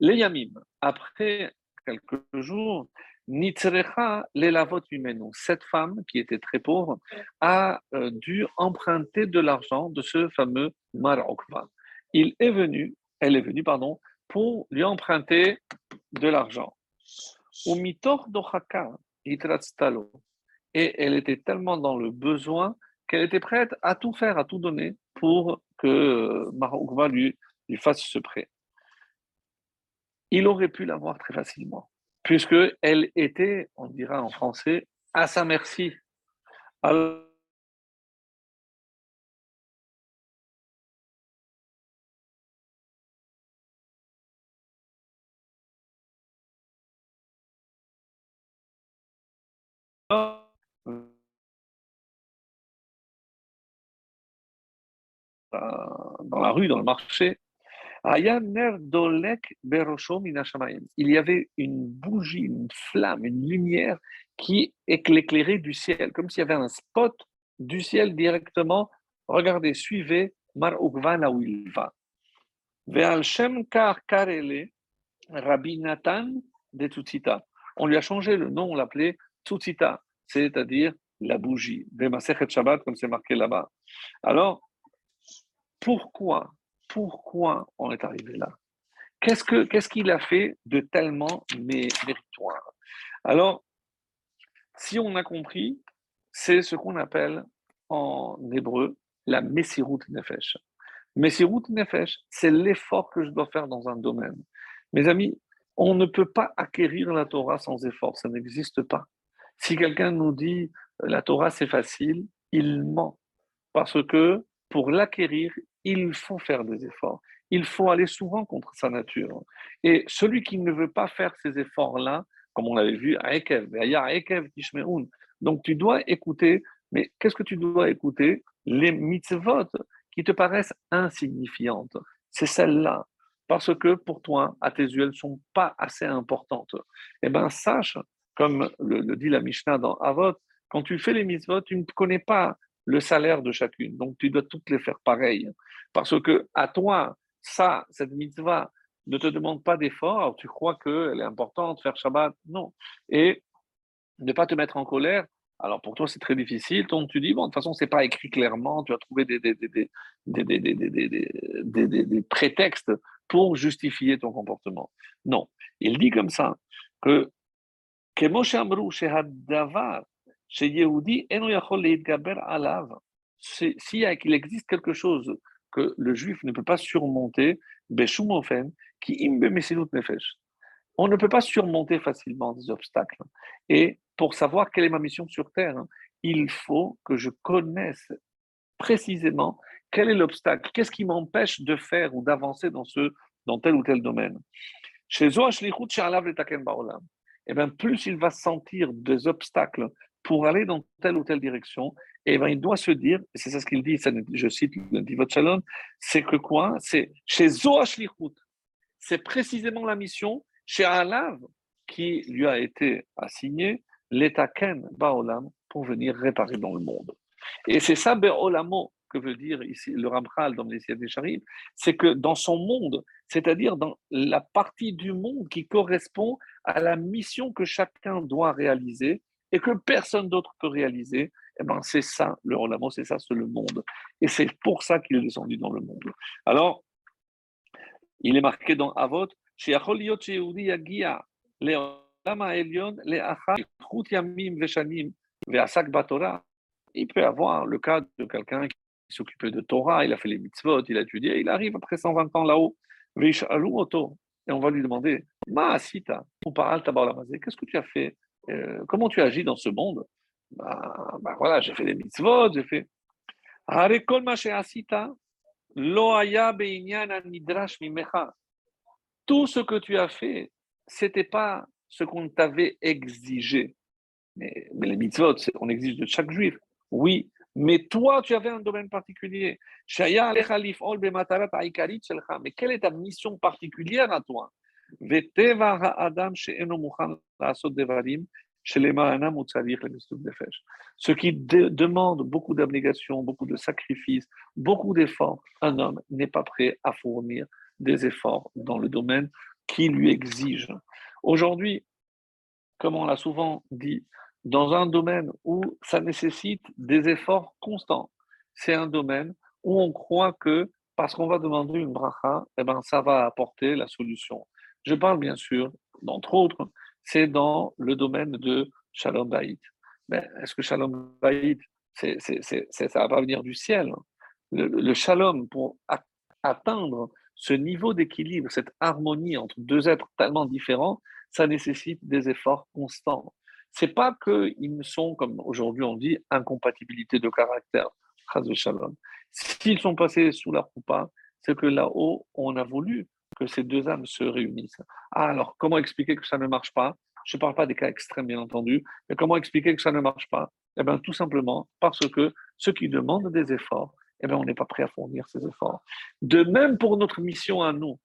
Les Yamim, après quelques jours, Nitzrecha l'elavot humeno. Cette femme, qui était très pauvre, a euh, dû emprunter de l'argent de ce fameux Marokva. Il est venu, elle est venue, pardon, pour lui emprunter de l'argent. Et elle était tellement dans le besoin qu'elle était prête à tout faire, à tout donner pour que Marokva lui, lui fasse ce prêt il aurait pu l'avoir très facilement, puisqu'elle était, on dira en français, à sa merci. dans la rue, dans le marché, Il y avait une bougie, une flamme, une lumière qui éclairait du ciel, comme s'il y avait un spot du ciel directement. Regardez, suivez Mar là où il va. Rabbi Nathan de Tutsita. On lui a changé le nom, on l'appelait Tutsita, c'est-à-dire la bougie. Ve'masechet Shabbat, comme c'est marqué là-bas. Alors, pourquoi, pourquoi on est arrivé là Qu'est-ce qu'il qu'est-ce a fait de tellement méritoire? Alors, si on a compris, c'est ce qu'on appelle en hébreu la Messirut Nefesh. Messirut Nefesh, c'est l'effort que je dois faire dans un domaine. Mes amis, on ne peut pas acquérir la Torah sans effort, ça n'existe pas. Si quelqu'un nous dit la Torah c'est facile, il ment. Parce que pour l'acquérir, il faut faire des efforts. Il faut aller souvent contre sa nature. Et celui qui ne veut pas faire ces efforts-là, comme on l'avait vu à Ekev, donc tu dois écouter, mais qu'est-ce que tu dois écouter? Les mitzvot qui te paraissent insignifiantes. C'est celles-là. Parce que pour toi, à tes yeux, elles ne sont pas assez importantes. Eh bien, sache, comme le, dit la Mishnah dans Avot, quand tu fais les mitzvot, tu ne connais pas le salaire de chacune. Donc, tu dois toutes les faire pareilles. Parce que à toi, ça, cette mitzvah, ne te demande pas d'effort. Tu crois qu'elle est importante, faire Shabbat Non. Et ne pas te mettre en colère. Alors, pour toi, c'est très difficile. Donc, tu dis, bon, de toute façon, ce n'est pas écrit clairement. Tu vas trouver des, prétextes pour justifier ton comportement. Non. Il dit comme ça que s'il qu'il existe quelque chose que le juif ne peut pas surmonter, qui On ne peut pas surmonter facilement des obstacles. Et pour savoir quelle est ma mission sur terre, hein, il faut que je connaisse précisément quel est l'obstacle, qu'est-ce qui m'empêche de faire ou d'avancer dans, dans tel ou tel domaine? Chez et eh bien, plus il va sentir des obstacles pour aller dans telle ou telle direction, et bien, il doit se dire, c'est ça ce qu'il dit, je cite le Divot Shalom, c'est que quoi? C'est chez Zoach c'est précisément la mission chez Alav qui lui a été assignée, l'Etaken Baolam, pour venir réparer dans le monde. Et c'est ça, Be'olamo, que veut dire ici le Ramchal dans les des Charim, c'est que dans son monde, c'est-à-dire dans la partie du monde qui correspond à la mission que chacun doit réaliser et que personne d'autre peut réaliser, eh ben c'est ça le Rolamo, c'est ça, c'est le monde. Et c'est pour ça qu'il est descendu dans le monde. Alors, il est marqué dans Avot, il peut avoir le cas de quelqu'un qui s'occupait de Torah, il a fait les mitzvot, il a étudié, il arrive après 120 ans là-haut, et on va lui demander, qu'est-ce que tu as fait euh, Comment tu agis dans ce monde? Bah, bah, voilà, j'ai fait les mitzvot, j'ai fait. Tout ce que tu as fait, c'était pas ce qu'on t'avait exigé. Mais, mais les mitzvot, on exige de chaque juif. Oui, mais toi, tu avais un domaine particulier. Mais quelle est ta mission particulière à toi? Ce qui demande beaucoup d'abnégation, beaucoup de sacrifices, beaucoup d'efforts, un homme n'est pas prêt à fournir des efforts dans le domaine qui lui exige. Aujourd'hui, comme on l'a souvent dit, dans un domaine où ça nécessite des efforts constants. C'est un domaine où on croit que parce qu'on va demander une bracha, eh ben, ça va apporter la solution. Je parle bien sûr, d'entre autres, c'est dans le domaine de Shalom Baït. Mais est-ce que Shalom Baït, c'est, ça va pas venir du ciel le, le Shalom, pour atteindre ce niveau d'équilibre, cette harmonie entre deux êtres tellement différents, ça nécessite des efforts constants c'est pas qu'ils sont, comme aujourd'hui on dit, incompatibilité de caractère. S'ils sont passés sous la roupa, c'est que là-haut, on a voulu que ces deux âmes se réunissent. Ah, alors, comment expliquer que ça ne marche pas? Je ne parle pas des cas extrêmes, bien entendu, mais comment expliquer que ça ne marche pas? Eh bien, tout simplement parce que ceux qui demandent des efforts, eh bien, on n'est pas prêt à fournir ces efforts. De même pour notre mission à nous.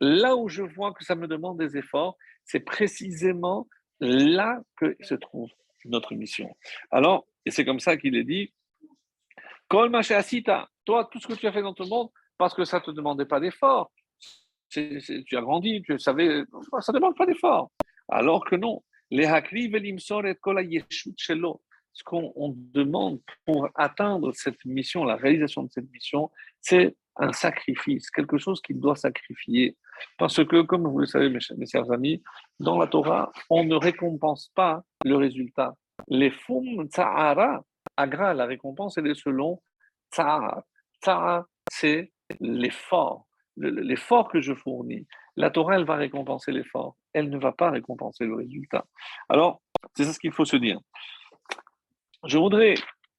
Là où je vois que ça me demande des efforts, c'est précisément là que se trouve notre mission. Alors, et c'est comme ça qu'il est dit, Kol Asita, toi, tout ce que tu as fait dans ton monde, parce que ça ne te demandait pas d'effort. Tu as grandi, tu savais, ça ne demande pas d'effort. Alors que non, les et kol ce qu'on demande pour atteindre cette mission, la réalisation de cette mission, c'est un sacrifice, quelque chose qu'il doit sacrifier. Parce que, comme vous le savez, mes, chers amis, dans la Torah, on ne récompense pas le résultat. Les fum tsa'ara, agra, la récompense, elle est selon tsa'ara. Tsa'ara, c'est l'effort, l'effort que je fournis. La Torah, elle va récompenser l'effort. Elle ne va pas récompenser le résultat. Alors, c'est ce qu'il faut se dire. Je voudrais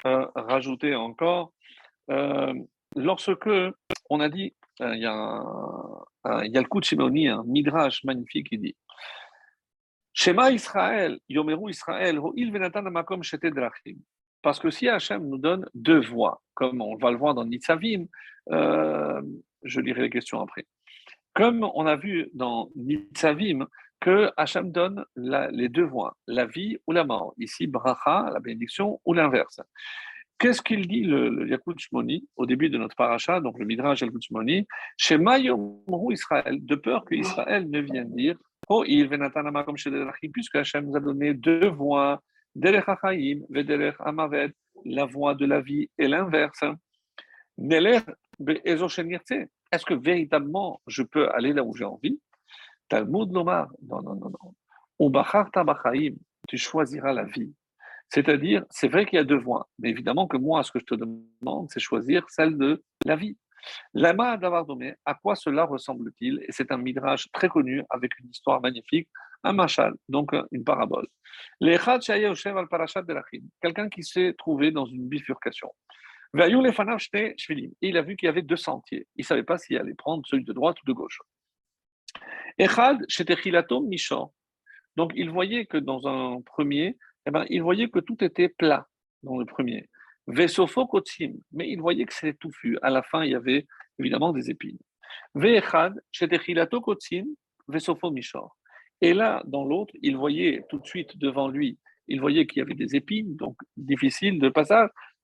euh, rajouter encore, euh, lorsque on a dit, euh, il y, a le coup de Shimoni, un midrash magnifique qui dit Shema Israël, Yomeru Israël, il venatan makom drachim. Parce que si Hachem nous donne deux voix, comme on va le voir dans Nitzavim, je lirai les questions après. Comme on a vu dans Nitzavim, que Hachem donne les deux voies, la vie ou la mort. Ici, bracha, la bénédiction, ou l'inverse. Qu'est-ce qu'il dit le, le Shmoni au début de notre paracha, donc le Midrash Yakut Shmoni, chez Israël, de peur que Israël ne vienne dire Oh, il puisque Hachem nous a donné deux voies, Derech Amaved, la voie de la vie et l'inverse. Est-ce que véritablement je peux aller là où j'ai envie? Talmud non, non, non, non. Tu choisiras la vie. C'est-à-dire, c'est vrai qu'il y a deux voies, mais évidemment que moi, ce que je te demande, c'est choisir celle de la vie. Lama Davardomé, à quoi cela ressemble-t-il? Et c'est un midrash très connu avec une histoire magnifique, un machal, donc une parabole. Quelqu'un qui s'est trouvé dans une bifurcation. Il a vu qu'il y avait deux sentiers. Il ne savait pas s'il allait prendre celui de droite ou de gauche. Echad, Mishor. Donc, il voyait que dans un premier, eh ben, il voyait que tout était plat dans le premier. Vesofo Kotsim, mais il voyait que c'était touffu. À la fin, il y avait évidemment des épines. Ve'echad, Kotsim, Vesofo Mishor. Et là, dans l'autre, il voyait tout de suite devant lui, il voyait qu'il y avait des épines, donc difficile de passage,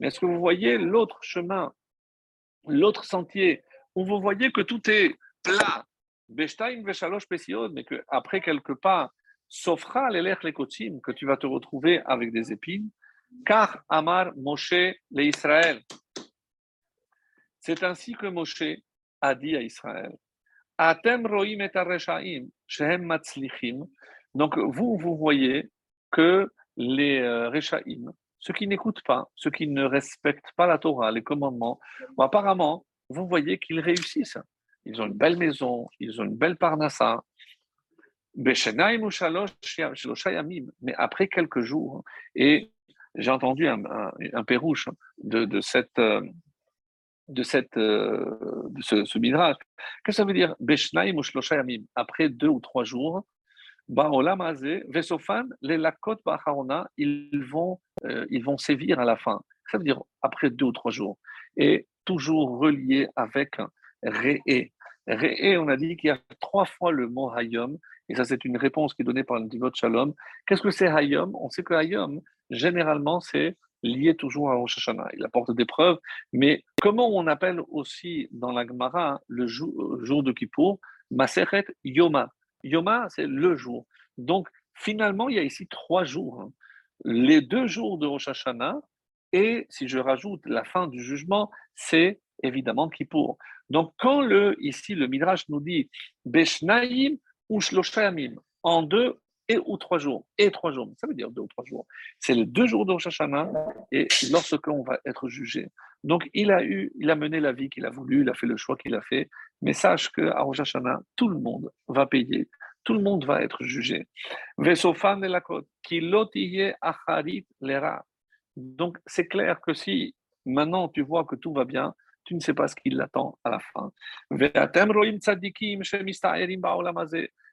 Mais est-ce que vous voyez l'autre chemin, l'autre sentier, où vous voyez que tout est plat? Mais qu'après quelques pas, Sofra les que tu vas te retrouver avec des épines, car Amar Moshe le Israël. C'est ainsi que Moshe a dit à Israël. Atem roim et shehem matzlichim. Donc vous, vous voyez que les euh, Rechaim, ceux qui n'écoutent pas, ceux qui ne respectent pas la Torah, les commandements, apparemment, vous voyez qu'ils réussissent ils ont une belle maison, ils ont une belle parnassa. Mais après quelques jours, et j'ai entendu un, un, pérouche de, cette, de, cette, de ce, ce midrash. Qu'est-ce que ça veut dire Après deux ou trois jours, les lakot ils vont, euh, ils vont sévir à la fin. Ça veut dire après deux ou trois jours. Et toujours relié avec Réé. Réé, on a dit qu'il y a trois fois le mot Hayom, et ça c'est une réponse qui est donnée par le Divot Shalom. Qu'est-ce que c'est Hayom? On sait que Hayom, généralement, c'est lié toujours à Rosh Hashanah. Il apporte des preuves, mais comment on appelle aussi dans la Gemara le jour, jour de Kippour? Maseret Yoma. Yoma, c'est le jour. Donc, finalement, il y a ici trois jours. Les deux jours de Rosh Hashanah, et si je rajoute la fin du jugement, c'est évidemment Kippour. Donc, quand le, ici le Midrash nous dit Beshnaim ou Shloshayamim, en deux et ou trois jours, et trois jours, ça veut dire deux ou trois jours. C'est les deux jours de Rosh Hashanah et lorsqu'on va être jugé. Donc il a eu, il a mené la vie qu'il a voulu, il a fait le choix qu'il a fait, mais sache qu'à Rosh Hashanah, tout le monde va payer, tout le monde va être jugé. Donc c'est clair que si maintenant tu vois que tout va bien, tu ne sais pas ce qui l'attend à la fin.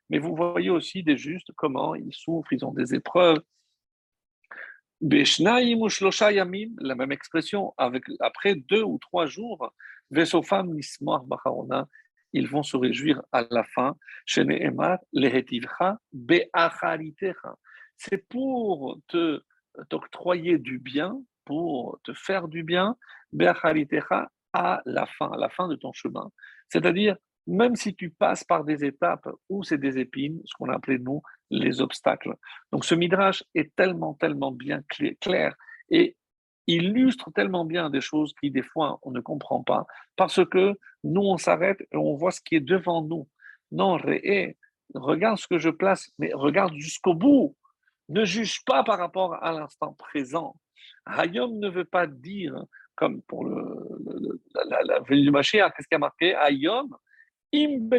Mais vous voyez aussi des justes, comment ils souffrent, ils ont des épreuves. La même expression, avec, après deux ou trois jours, ils vont se réjouir à la fin. C'est pour te t'octroyer du bien, pour te faire du bien, à la fin, à la fin de ton chemin. C'est-à-dire, même si tu passes par des étapes où c'est des épines, ce qu'on a appelé nous les obstacles. Donc ce midrash est tellement, tellement bien clair et illustre tellement bien des choses qui des fois on ne comprend pas parce que nous on s'arrête et on voit ce qui est devant nous. Non, regarde ce que je place, mais regarde jusqu'au bout. Ne juge pas par rapport à l'instant présent. Hayom ne veut pas dire comme pour le, la, la, du Mashiach, qu'est-ce qui a marqué? Ayom, im Il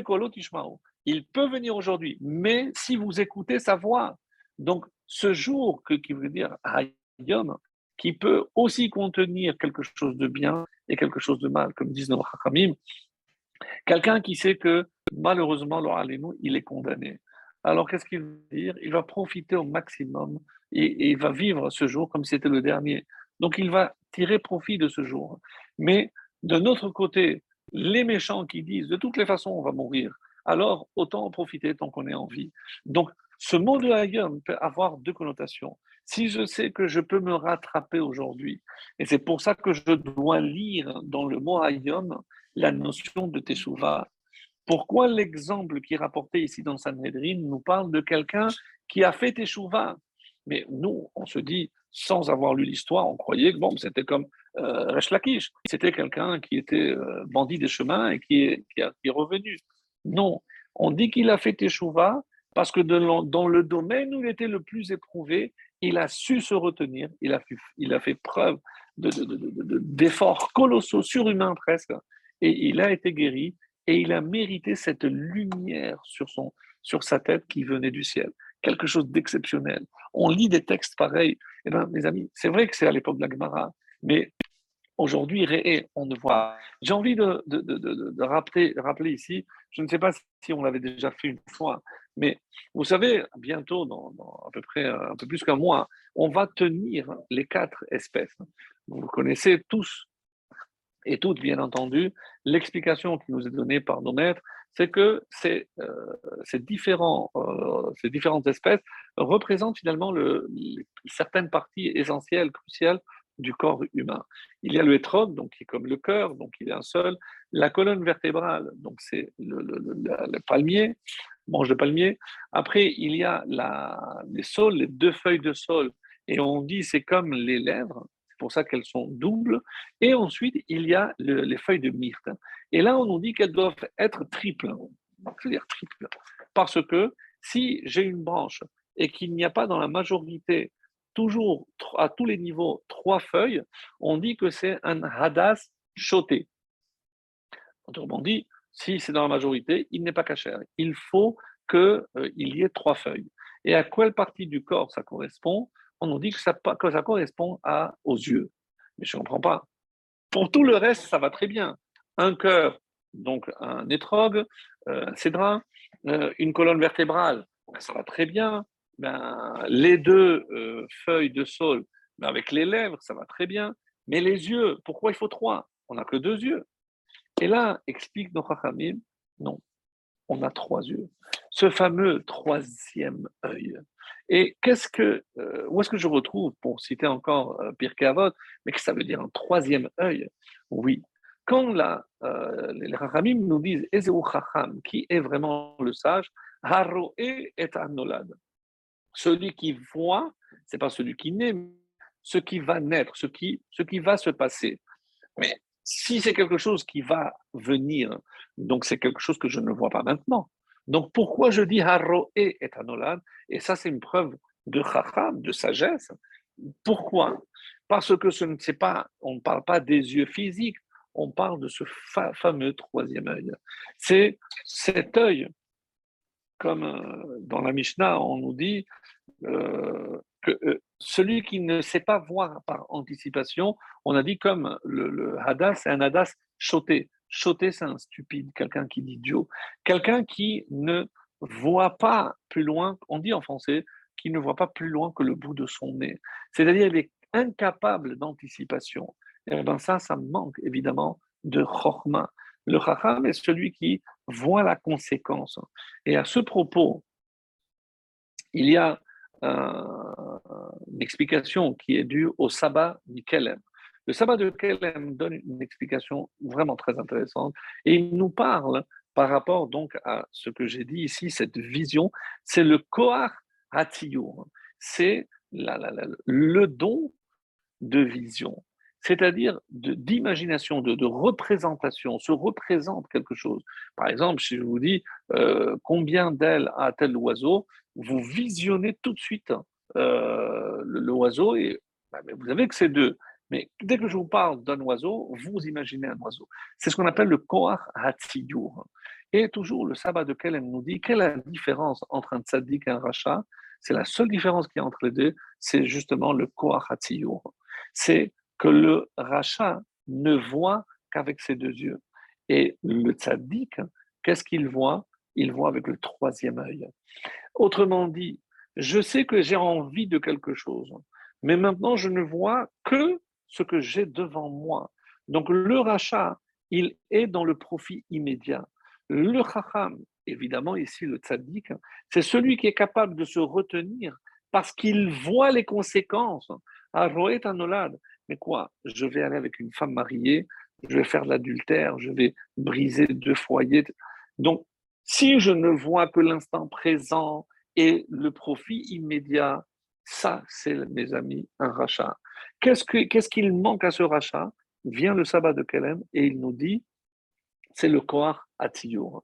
peut venir aujourd'hui, mais si vous écoutez sa voix. Donc, ce jour que, qui veut dire Ayom, qui peut aussi contenir quelque chose de bien et quelque chose de mal, comme disent nos Hakamim, quelqu'un qui sait que malheureusement, il est condamné. Alors, qu'est-ce qu'il veut dire? Il va profiter au maximum et, et, il va vivre ce jour comme si c'était le dernier. Donc il va tirer profit de ce jour. Mais de notre côté, les méchants qui disent de toutes les façons on va mourir, alors autant en profiter tant qu'on est en vie. Donc ce mot de Hayom peut avoir deux connotations. Si je sais que je peux me rattraper aujourd'hui, et c'est pour ça que je dois lire dans le mot Hayom la notion de Teshuvah. Pourquoi l'exemple qui est rapporté ici dans Sanhedrin nous parle de quelqu'un qui a fait Teshuvah? Mais nous, on se dit, sans avoir lu l'histoire, on croyait que bon, c'était comme euh. C'était quelqu'un qui était euh, bandit des chemins et qui est, qui, est revenu. Non, on dit qu'il a fait Teshuvah parce que dans le domaine où il était le plus éprouvé, il a su se retenir, il a, il a fait preuve d'efforts colossaux, surhumains presque, et il a été guéri, et il a mérité cette lumière sur, son, sur sa tête qui venait du ciel quelque chose d'exceptionnel. On lit des textes pareils. Eh bien, mes amis, c'est vrai que c'est à l'époque de la Gemara, mais aujourd'hui, on ne voit. J'ai envie de, de, de, rappeler, rappeler ici, je ne sais pas si on l'avait déjà fait une fois, mais vous savez, bientôt, dans, à peu près un peu plus qu'un mois, on va tenir les quatre espèces. Vous connaissez tous et toutes, bien entendu, l'explication qui nous est donnée par nos maîtres, c'est que ces, euh, différents, euh, ces différentes espèces représentent finalement le, certaines parties essentielles, cruciales du corps humain. Il y a le hétrog, donc qui est comme le cœur, donc il est un seul. La colonne vertébrale, donc c'est le, palmier, manche de palmier. Après, il y a les saules, les deux feuilles de saule, et on dit c'est comme les lèvres, pour ça qu'elles sont doubles. Et ensuite, il y a les feuilles de myrte. Et là, on nous dit qu'elles doivent être triples. C'est-à-dire triples. Parce que si j'ai une branche et qu'il n'y a pas dans la majorité, toujours à tous les niveaux, trois feuilles, on dit que c'est un hadas choté. Autrement dit, si c'est dans la majorité, il n'est pas caché. Il faut qu'il euh, y ait trois feuilles. Et à quelle partie du corps ça correspond? On nous dit que ça, correspond aux yeux. Mais je ne comprends pas. Pour tout le reste, ça va très bien. Un cœur, donc un étrogue, euh, un euh, une colonne vertébrale, ben, ça va très bien. Ben, les deux euh, feuilles de sol, ben, avec les lèvres, ça va très bien. Mais les yeux, pourquoi il faut trois? On n'a que deux yeux. Et là, explique nos non, on a trois yeux. Ce fameux troisième œil, et qu'est-ce que, euh, où est-ce que je retrouve, pour citer encore euh, Pirkei Avot, mais que ça veut dire un troisième œil? Oui. Quand la, euh, les Rachamim nous disent Ezeu Chacham, qui est vraiment le sage, Haroe et Anolad. Celui qui voit, c'est pas celui qui naît, ce qui va naître, ce qui, ce qui va se passer. Mais si c'est quelque chose qui va venir, donc c'est quelque chose que je ne vois pas maintenant. Donc pourquoi je dis Harro et Anolad Et ça, c'est une preuve de chacham, de sagesse. Pourquoi? Parce que ce n'est pas, on ne parle pas des yeux physiques, on parle de ce fameux troisième œil. C'est cet œil, comme euh, dans la Mishnah, on nous dit euh, que euh, celui qui ne sait pas voir par anticipation, on a dit comme le, hadas, c'est un hadas choté. Choté, c'est un stupide, quelqu'un qui dit idiot, quelqu'un qui ne voit pas plus loin, on dit en français, qui ne voit pas plus loin que le bout de son nez. C'est-à-dire, il est incapable d'anticipation. Et eh bien ça, ça manque évidemment de chorma. Le chacham est celui qui voit la conséquence. Et à ce propos, il y a euh, une explication qui est due au sabbat du Kelem. Le sabbat de Kelem donne une explication vraiment très intéressante et il nous parle par rapport donc à ce que j'ai dit ici, cette vision, c'est le Koach Hatiyur, c'est le don de vision, c'est-à-dire d'imagination, de, représentation, on se représente quelque chose. Par exemple, si je vous dis euh, combien d'ailes a tel oiseau, vous visionnez tout de suite euh, l'oiseau et bah, vous savez que c'est deux. Mais dès que je vous parle d'un oiseau, vous imaginez un oiseau. C'est ce qu'on appelle le Hatziyur. Et toujours le sabbat de Kellen nous dit quelle est la différence entre un tzaddik et un rachat? C'est la seule différence qu'il y a entre les deux, c'est justement le Hatziyur. C'est que le rachat ne voit qu'avec ses deux yeux. Et le tzaddik, qu'est-ce qu'il voit? Il voit avec le troisième œil. Autrement dit, je sais que j'ai envie de quelque chose, mais maintenant je ne vois que ce que j'ai devant moi. Donc le rachat, il est dans le profit immédiat. Le chacham, évidemment ici le tzaddik, c'est celui qui est capable de se retenir parce qu'il voit les conséquences. Mais quoi? Je vais aller avec une femme mariée, je vais faire de l'adultère, je vais briser deux foyers. Donc si je ne vois que l'instant présent et le profit immédiat, ça, c'est, mes amis, un rachat. Qu'est-ce, qu'il manque à ce rachat? Vient le sabbat de Kelem et il nous dit c'est le Koar Atiyur.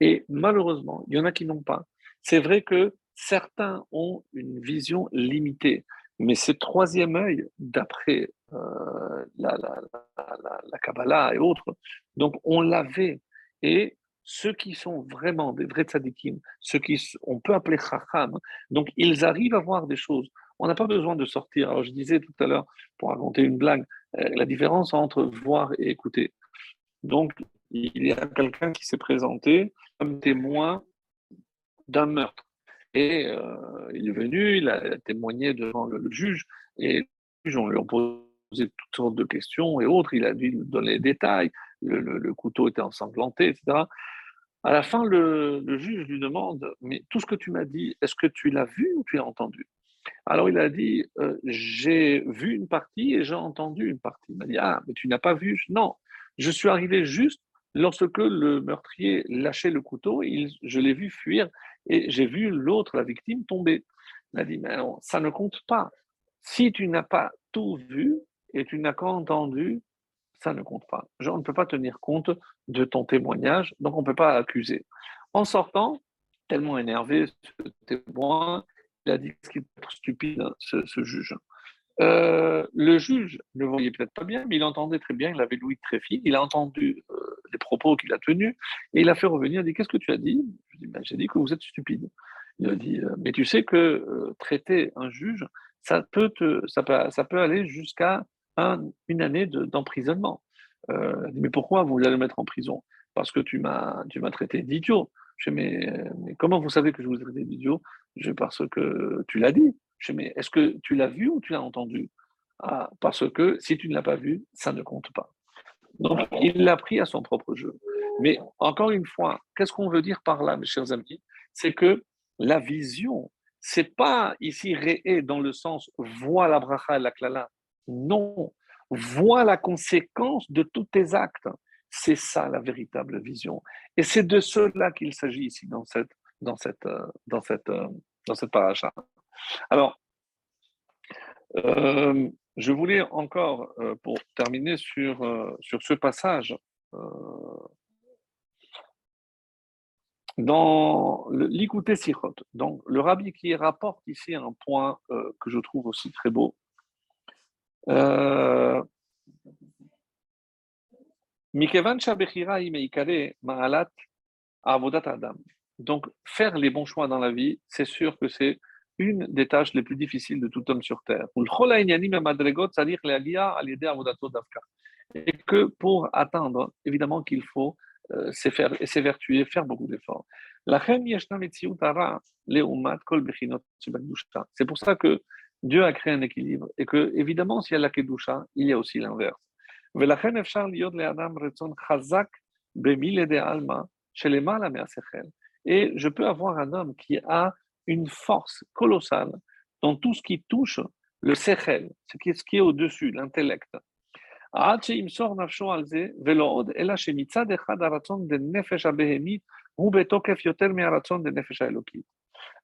Et malheureusement, il y en a qui n'ont pas. C'est vrai que certains ont une vision limitée, mais ce troisième œil, d'après euh, la, la, Kabbalah et autres, donc on l'avait. Et ceux qui sont vraiment des vrais tzadikim, ceux qui on peut appeler chacham, donc ils arrivent à voir des choses. On n'a pas besoin de sortir. Alors je disais tout à l'heure, pour raconter une blague, euh, la différence entre voir et écouter. Donc il y a quelqu'un qui s'est présenté comme témoin d'un meurtre. Et euh, il est venu, il a témoigné devant le, juge, et le juge, on lui a posé toutes sortes de questions et autres, il a dû donner les détails, le, couteau était ensanglanté, etc. À la fin, le, juge lui demande, mais tout ce que tu m'as dit, est-ce que tu l'as vu ou tu l'as entendu? Alors il a dit, euh, j'ai vu une partie et j'ai entendu une partie. Il m'a dit, ah, mais tu n'as pas vu? Non, je suis arrivé juste lorsque le meurtrier lâchait le couteau, je l'ai vu fuir et j'ai vu l'autre, la victime, tomber. Il a dit, mais ça ne compte pas. Si tu n'as pas tout vu et tu n'as qu'entendu, ça ne compte pas. on ne peut pas tenir compte de ton témoignage, donc on ne peut pas accuser. En sortant, tellement énervé, ce témoin, il a dit ce qui est stupide, ce, juge. Euh, le juge ne voyait peut-être pas bien, mais il entendait très bien, il avait l'ouïe très fine, il a entendu euh, les propos qu'il a tenus, et il a fait revenir, il a dit, qu'est-ce que tu as dit? Ben, J'ai dit que vous êtes stupide. Il a dit, euh, mais tu sais que traiter un juge, ça peut, te, ça peut, ça peut aller jusqu'à une année d'emprisonnement. Euh, mais pourquoi vous allez le mettre en prison? Parce que tu m'as traité d'idiot. Je mais, mais, comment vous savez que je vous ai traité d'idiot? Parce que tu l'as dit. Je mais est-ce que tu l'as vu ou tu l'as entendu? Ah, Parce que si tu ne l'as pas vu, ça ne compte pas. Donc, il l'a pris à son propre jeu. Mais encore une fois, qu'est-ce qu'on veut dire par là, mes chers amis? C'est que la vision, c'est pas ici réé dans le sens voit la bracha et la klala. Non, vois la conséquence de tous tes actes. C'est ça la véritable vision. Et c'est de cela qu'il s'agit ici dans cette, dans euh, euh, paracha. Alors, euh, je voulais encore, pour terminer sur, ce passage, dans l'Ikouté Sichot, donc le rabbi qui rapporte ici un point que je trouve aussi très beau. Euh, donc, faire les bons choix dans la vie, c'est sûr que c'est une des tâches les plus difficiles de tout homme sur terre. Et que pour atteindre, évidemment qu'il faut euh, s'évertuer, faire beaucoup d'efforts. C'est pour ça que Dieu a créé un équilibre et que, évidemment, s'il y a la Kedusha, il y a aussi l'inverse. Et je peux avoir un homme qui a une force colossale dans tout ce qui touche le sechel, ce qui est, au-dessus, l'intellect.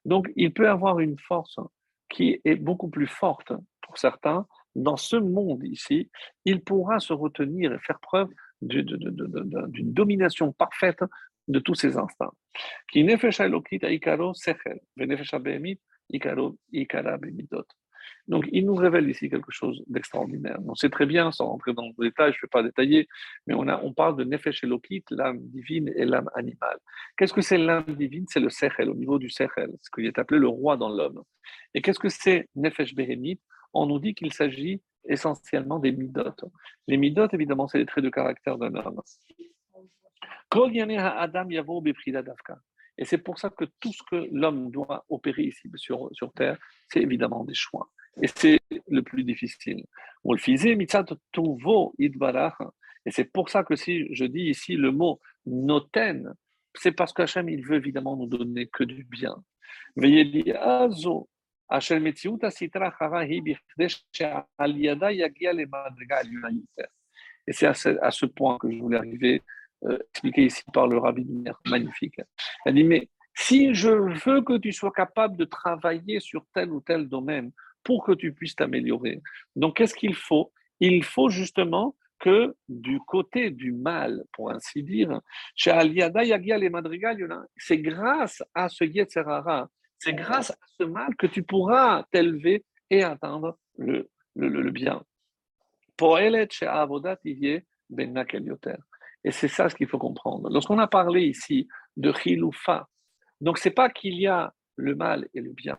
Donc, il peut avoir une force qui est beaucoup plus forte pour certains. Dans ce monde ici, il pourra se retenir et faire preuve d'une domination parfaite de tous ses instincts. Donc, il nous révèle ici quelque chose d'extraordinaire. On sait très bien, sans rentrer dans le détail, je ne vais pas détailler, mais on, a, on parle de Nefesh Elokit, l'âme divine et l'âme animale. Qu'est-ce que c'est l'âme divine? C'est le Sechel, au niveau du Sechel, ce qui est appelé le roi dans l'homme. Et qu'est-ce que c'est Nefesh Behemit? On nous dit qu'il s'agit essentiellement des Midot. Les Midot, évidemment, c'est les traits de caractère d'un homme. Et c'est pour ça que tout ce que l'homme doit opérer ici sur, sur Terre, c'est évidemment des choix. Et c'est le plus difficile. On le faisait, et c'est pour ça que si je dis ici le mot noten, c'est parce qu'Hachem, il veut évidemment nous donner que du bien. Et c'est à ce, point que je voulais arriver, euh, expliqué ici par le rabbi magnifique. Elle dit, mais si je veux que tu sois capable de travailler sur tel ou tel domaine, pour que tu puisses t'améliorer. Donc, qu'est-ce qu'il faut? Il faut justement que du côté du mal, pour ainsi dire, c'est grâce à ce Yetzerara, c'est grâce à ce mal que tu pourras t'élever et atteindre le, le, le, bien. Et c'est ça ce qu'il faut comprendre. Lorsqu'on a parlé ici de Chiloufa, donc c'est pas qu'il y a le mal et le bien.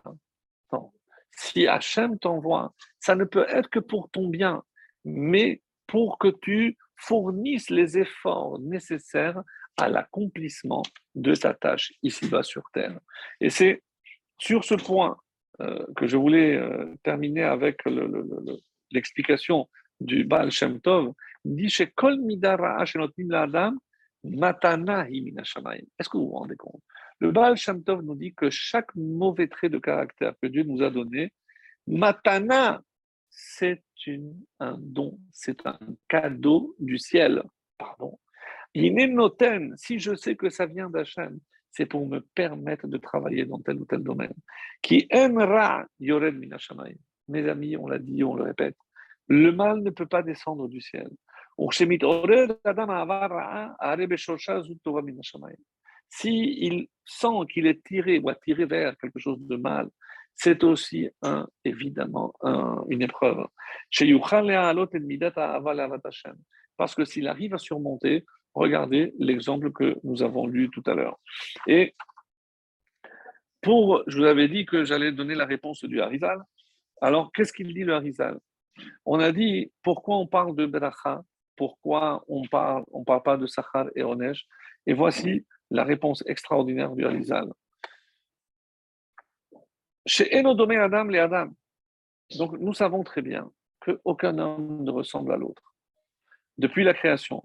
Si Hachem t'envoie, ça ne peut être que pour ton bien, mais pour que tu fournisses les efforts nécessaires à l'accomplissement de ta tâche ici-bas sur Terre. Et c'est sur ce point euh, que je voulais euh, terminer avec l'explication du Baal Shem Tov, dit chez Kol Matana Est-ce que vous vous rendez compte? Le Baal Shem nous dit que chaque mauvais trait de caractère que Dieu nous a donné, matana, c'est un don, c'est un cadeau du ciel. Pardon. noten, si je sais que ça vient d'Hachem, c'est pour me permettre de travailler dans tel ou tel domaine. Qui aimera Yored Minashamayim. Mes amis, on l'a dit, on le répète, le mal ne peut pas descendre du ciel. S'il sent qu'il est tiré ou attiré vers quelque chose de mal, c'est aussi évidemment une épreuve. Parce que s'il arrive à surmonter, regardez l'exemple que nous avons lu tout à l'heure. Et pour, je vous avais dit que j'allais donner la réponse du Harizal. Alors, qu'est-ce qu'il dit le Harizal? On a dit pourquoi on parle de Beracha, pourquoi on parle, on parle pas de Sachar et Onesh. Et voici la réponse extraordinaire du Harizal. Chez Enodomé Adam, les Adam. Donc nous savons très bien qu'aucun homme ne ressemble à l'autre. Depuis la création,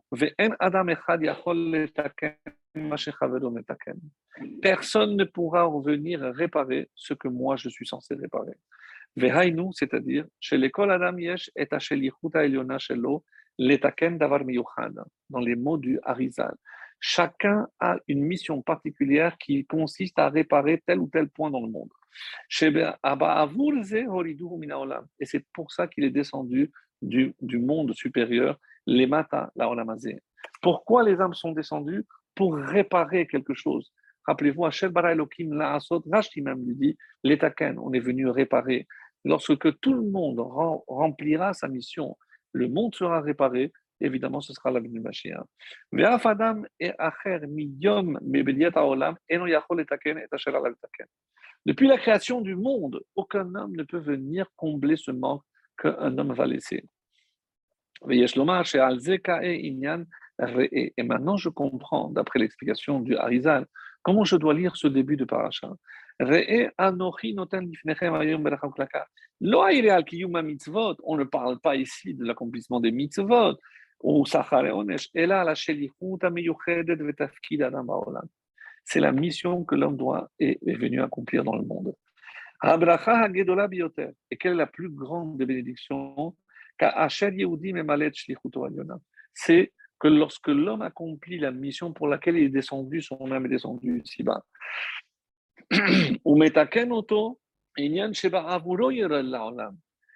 personne ne pourra revenir réparer ce que moi je suis censé réparer. c'est-à-dire, chez l'école Adam Yesh et dans les mots du Harizal. Chacun a une mission particulière qui consiste à réparer tel ou tel point dans le monde. Et c'est pour ça qu'il est descendu du, monde supérieur, les mata. Pourquoi les âmes sont descendues? Pour réparer quelque chose. Rappelez-vous, Hachel bara Elohim la'asot, Rashi même lui dit, l'etaken, on est venu réparer. Lorsque tout le monde remplira sa mission, le monde sera réparé, évidemment, ce sera la venue Mashiach. Depuis la création du monde, aucun homme ne peut venir combler ce manque qu'un homme va laisser. Et maintenant, je comprends, d'après l'explication du Harizal, comment je dois lire ce début de paracha. On ne parle pas ici de l'accomplissement des mitzvot, c'est la mission que l'homme doit et est venu accomplir dans le monde. Et quelle est la plus grande des bénédictions C'est que lorsque l'homme accomplit la mission pour laquelle il est descendu, son âme est descendue ici-bas.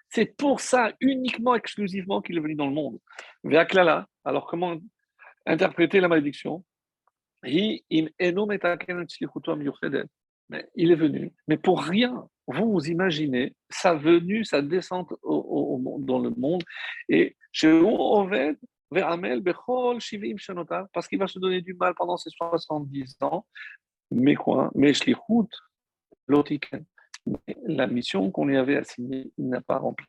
C'est pour ça, uniquement, exclusivement, qu'il est venu dans le monde. Alors, comment interpréter la malédiction? Il est venu, mais pour rien. Vous vous imaginez sa venue, sa descente dans le monde, et parce qu'il va se donner du mal pendant ses 70 ans. Mais quoi Mais la mission qu'on lui avait assignée, il n'a pas rempli.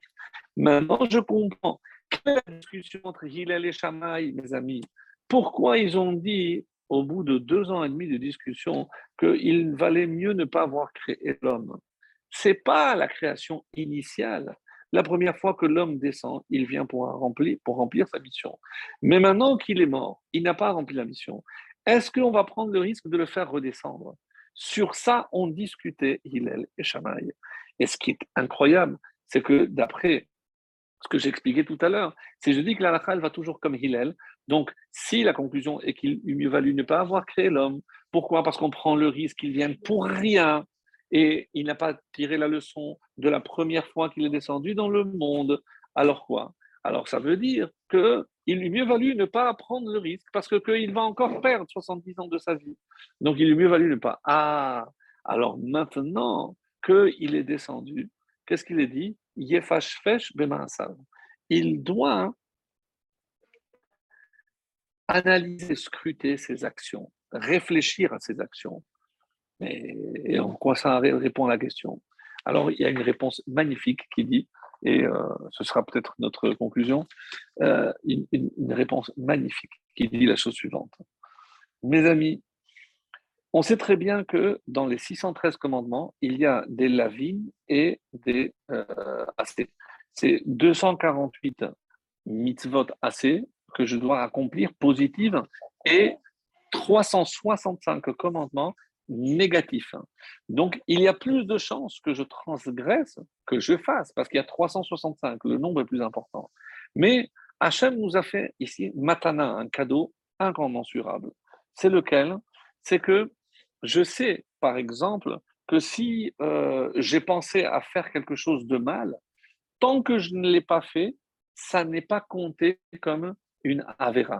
Maintenant, je comprends. Quelle discussion entre Hillel et Shamaï, mes amis Pourquoi ils ont dit, au bout de deux ans et demi de discussion, qu'il valait mieux ne pas avoir créé l'homme? C'est pas la création initiale. La première fois que l'homme descend, il vient pour pour remplir sa mission. Mais maintenant qu'il est mort, il n'a pas rempli la mission. Est-ce qu'on va prendre le risque de le faire redescendre? Sur ça, on discutait Hillel et Shamaï. Et ce qui est incroyable, c'est que d'après ce que j'expliquais tout à l'heure, c'est je dis que la va toujours comme Hillel. Donc, si la conclusion est qu'il eût mieux valu ne pas avoir créé l'homme, pourquoi? Parce qu'on prend le risque qu'il vienne pour rien et il n'a pas tiré la leçon de la première fois qu'il est descendu dans le monde. Alors quoi? Alors ça veut dire que il eût mieux valu ne pas prendre le risque parce qu'il va encore perdre 70 ans de sa vie. Donc il eût mieux valu ne pas. Ah, alors maintenant qu'il est descendu, qu'est-ce qu'il est dit? Il doit analyser, scruter ses actions, réfléchir à ses actions. Et en quoi ça répond à la question? Alors il y a une réponse magnifique qui dit et euh, ce sera peut-être notre conclusion, euh, une, réponse magnifique qui dit la chose suivante. Mes amis, on sait très bien que dans les 613 commandements, il y a des lavines et des euh, AC. C'est 248 mitzvot AC que je dois accomplir positives et 365 commandements négatif. Donc, il y a plus de chances que je transgresse que je fasse, parce qu'il y a 365, le nombre est plus important. Mais Hachem nous a fait ici matana, un cadeau incommensurable. C'est lequel? C'est que je sais, par exemple, que si euh, j'ai pensé à faire quelque chose de mal, tant que je ne l'ai pas fait, ça n'est pas compté comme une avéra.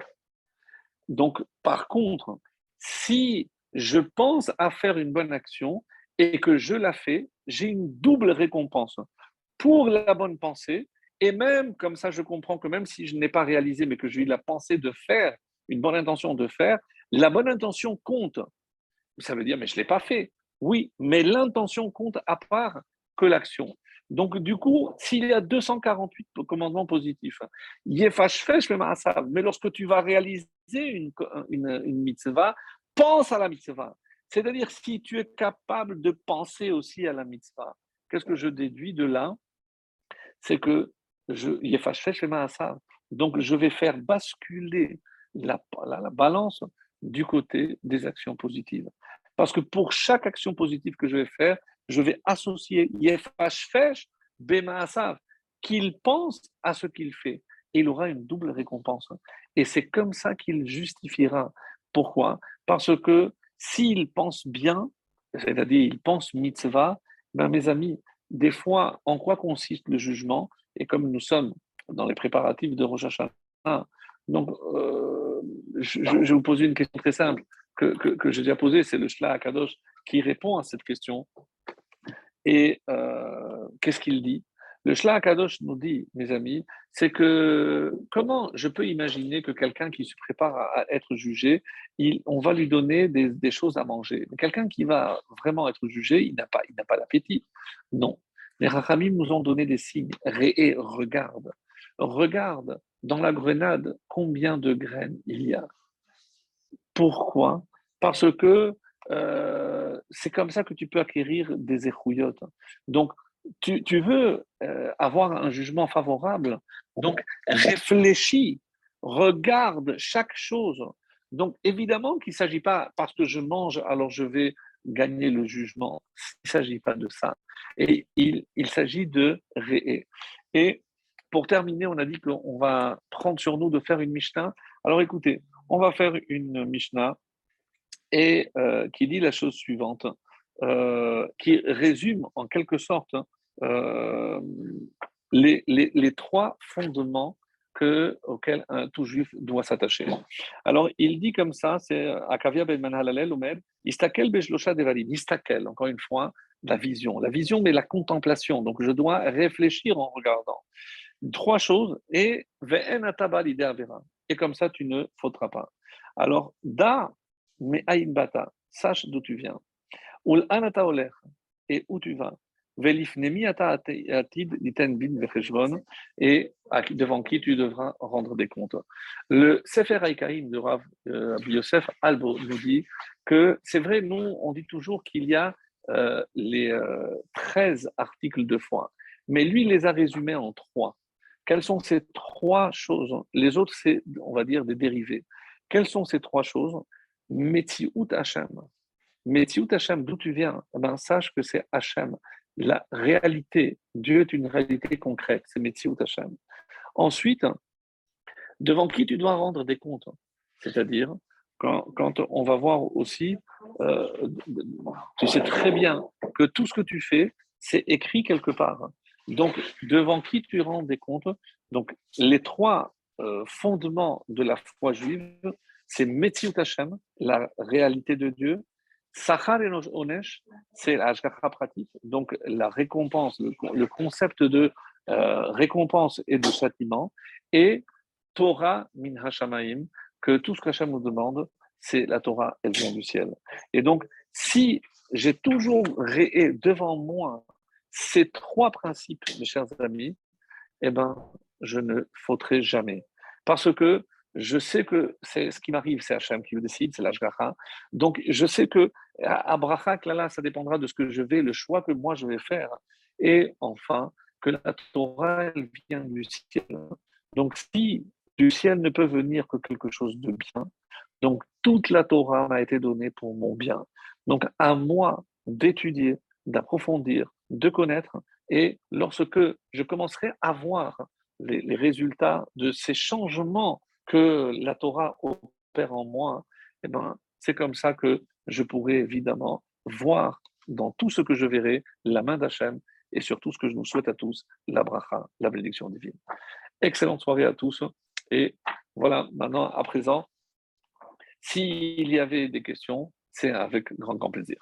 Donc, par contre, si je pense à faire une bonne action et que je la fais, j'ai une double récompense pour la bonne pensée. Et même comme ça, je comprends que même si je n'ai pas réalisé, mais que j'ai eu la pensée de faire, une bonne intention de faire, la bonne intention compte. Ça veut dire, mais je ne l'ai pas fait. Oui, mais l'intention compte à part que l'action. Donc, du coup, s'il y a 248 commandements positifs, mais lorsque tu vas réaliser une, une, une mitzvah, pense à la mitzvah. C'est-à-dire, si tu es capable de penser aussi à la mitzvah, qu'est-ce que je déduis de là? C'est que je, donc je vais faire basculer la, la, balance du côté des actions positives. Parce que pour chaque action positive que je vais faire, je vais associer Yefashfesh Bemaasav, qu'il pense à ce qu'il fait. Et il aura une double récompense. Et c'est comme ça qu'il justifiera. Pourquoi? Parce que s'il pense bien, c'est-à-dire il pense mitzvah, ben mes amis, des fois, en quoi consiste le jugement? Et comme nous sommes dans les préparatifs de Rosh Hashanah, donc euh, je, vais vous poser une question très simple. que, que, j'ai déjà posée, c'est le Shla Akadosh qui répond à cette question. Et euh, qu'est-ce qu'il dit? Le Shla Akadosh nous dit, mes amis, c'est que comment je peux imaginer que quelqu'un qui se prépare à être jugé, on va lui donner des, choses à manger. Quelqu'un qui va vraiment être jugé, il n'a pas, il pas d'appétit. Non. Les Rachamim nous ont donné des signes. Regarde. Regarde dans la grenade combien de graines il y a. Pourquoi? Parce que euh, c'est comme ça que tu peux acquérir des échouillottes. Donc, tu, tu veux euh, avoir un jugement favorable, donc réfléchis, regarde chaque chose. Donc, évidemment qu'il ne s'agit pas parce que je mange, alors je vais gagner le jugement. Il ne s'agit pas de ça. Et il, il s'agit de ré. Et pour terminer, on a dit qu'on va prendre sur nous de faire une Mishnah. Alors écoutez, on va faire une Mishnah et euh, qui dit la chose suivante, euh, qui résume en quelque sorte euh, les, trois fondements que, auxquels un tout juif doit s'attacher. Alors il dit comme ça, c'est Akavia ben Manhalalel Omer, Istakel Bejlosha Devarim, Istakel, encore une fois, la vision. La vision, mais la contemplation. Donc je dois réfléchir en regardant trois choses et et comme ça tu ne faudras pas. Alors, da me bata, sache d'où tu viens. Et où tu vas. Et devant qui tu devras rendre des comptes. Le Sefer Haïkaïm de Rav euh, Yosef Albo nous dit que c'est vrai, nous, on dit toujours qu'il y a euh, les euh, 13 articles de foi, mais lui les a résumés en trois. Quelles sont ces trois choses? Les autres, c'est, on va dire, des dérivés. Quelles sont ces trois choses? Metsiout Hachem. Metsiout Hachem, d'où tu viens eh ben, Sache que c'est Hachem. La réalité, Dieu est une réalité concrète, c'est Metsiout Hachem. Ensuite, devant qui tu dois rendre des comptes C'est-à-dire, quand, quand, on va voir aussi, euh, tu sais très bien que tout ce que tu fais, c'est écrit quelque part. Donc, devant qui tu rends des comptes Donc, les trois euh, fondements de la foi juive, c'est Metziut Hashem, la réalité de Dieu, Sachar et Onesh, c'est la pratique, donc la récompense, le, concept de euh, récompense et de châtiment, et Torah min Hashamaim, que tout ce qu'Hachem nous demande, c'est la Torah, elle vient du ciel. Et donc, si j'ai toujours devant moi ces trois principes, mes chers amis, eh ben, je ne fauterai jamais. Parce que je sais que c'est ce qui m'arrive, c'est Hachem qui le décide, c'est l'Ashgacha. Donc, je sais que à Bracha, là, ça dépendra de ce que je vais, le choix que moi je vais faire. Et enfin, que la Torah, elle vient du ciel. Donc, si du ciel ne peut venir que quelque chose de bien, donc toute la Torah m'a été donnée pour mon bien. Donc, à moi d'étudier, d'approfondir, de connaître. Et lorsque je commencerai à voir les, résultats de ces changements que la Torah opère en moi, eh ben, c'est comme ça que je pourrai évidemment voir dans tout ce que je verrai la main d'Hachem et surtout ce que je nous souhaite à tous, la bracha, la bénédiction divine. Excellente soirée à tous. Et voilà, maintenant, à présent, s'il y avait des questions, c'est avec grand, grand plaisir.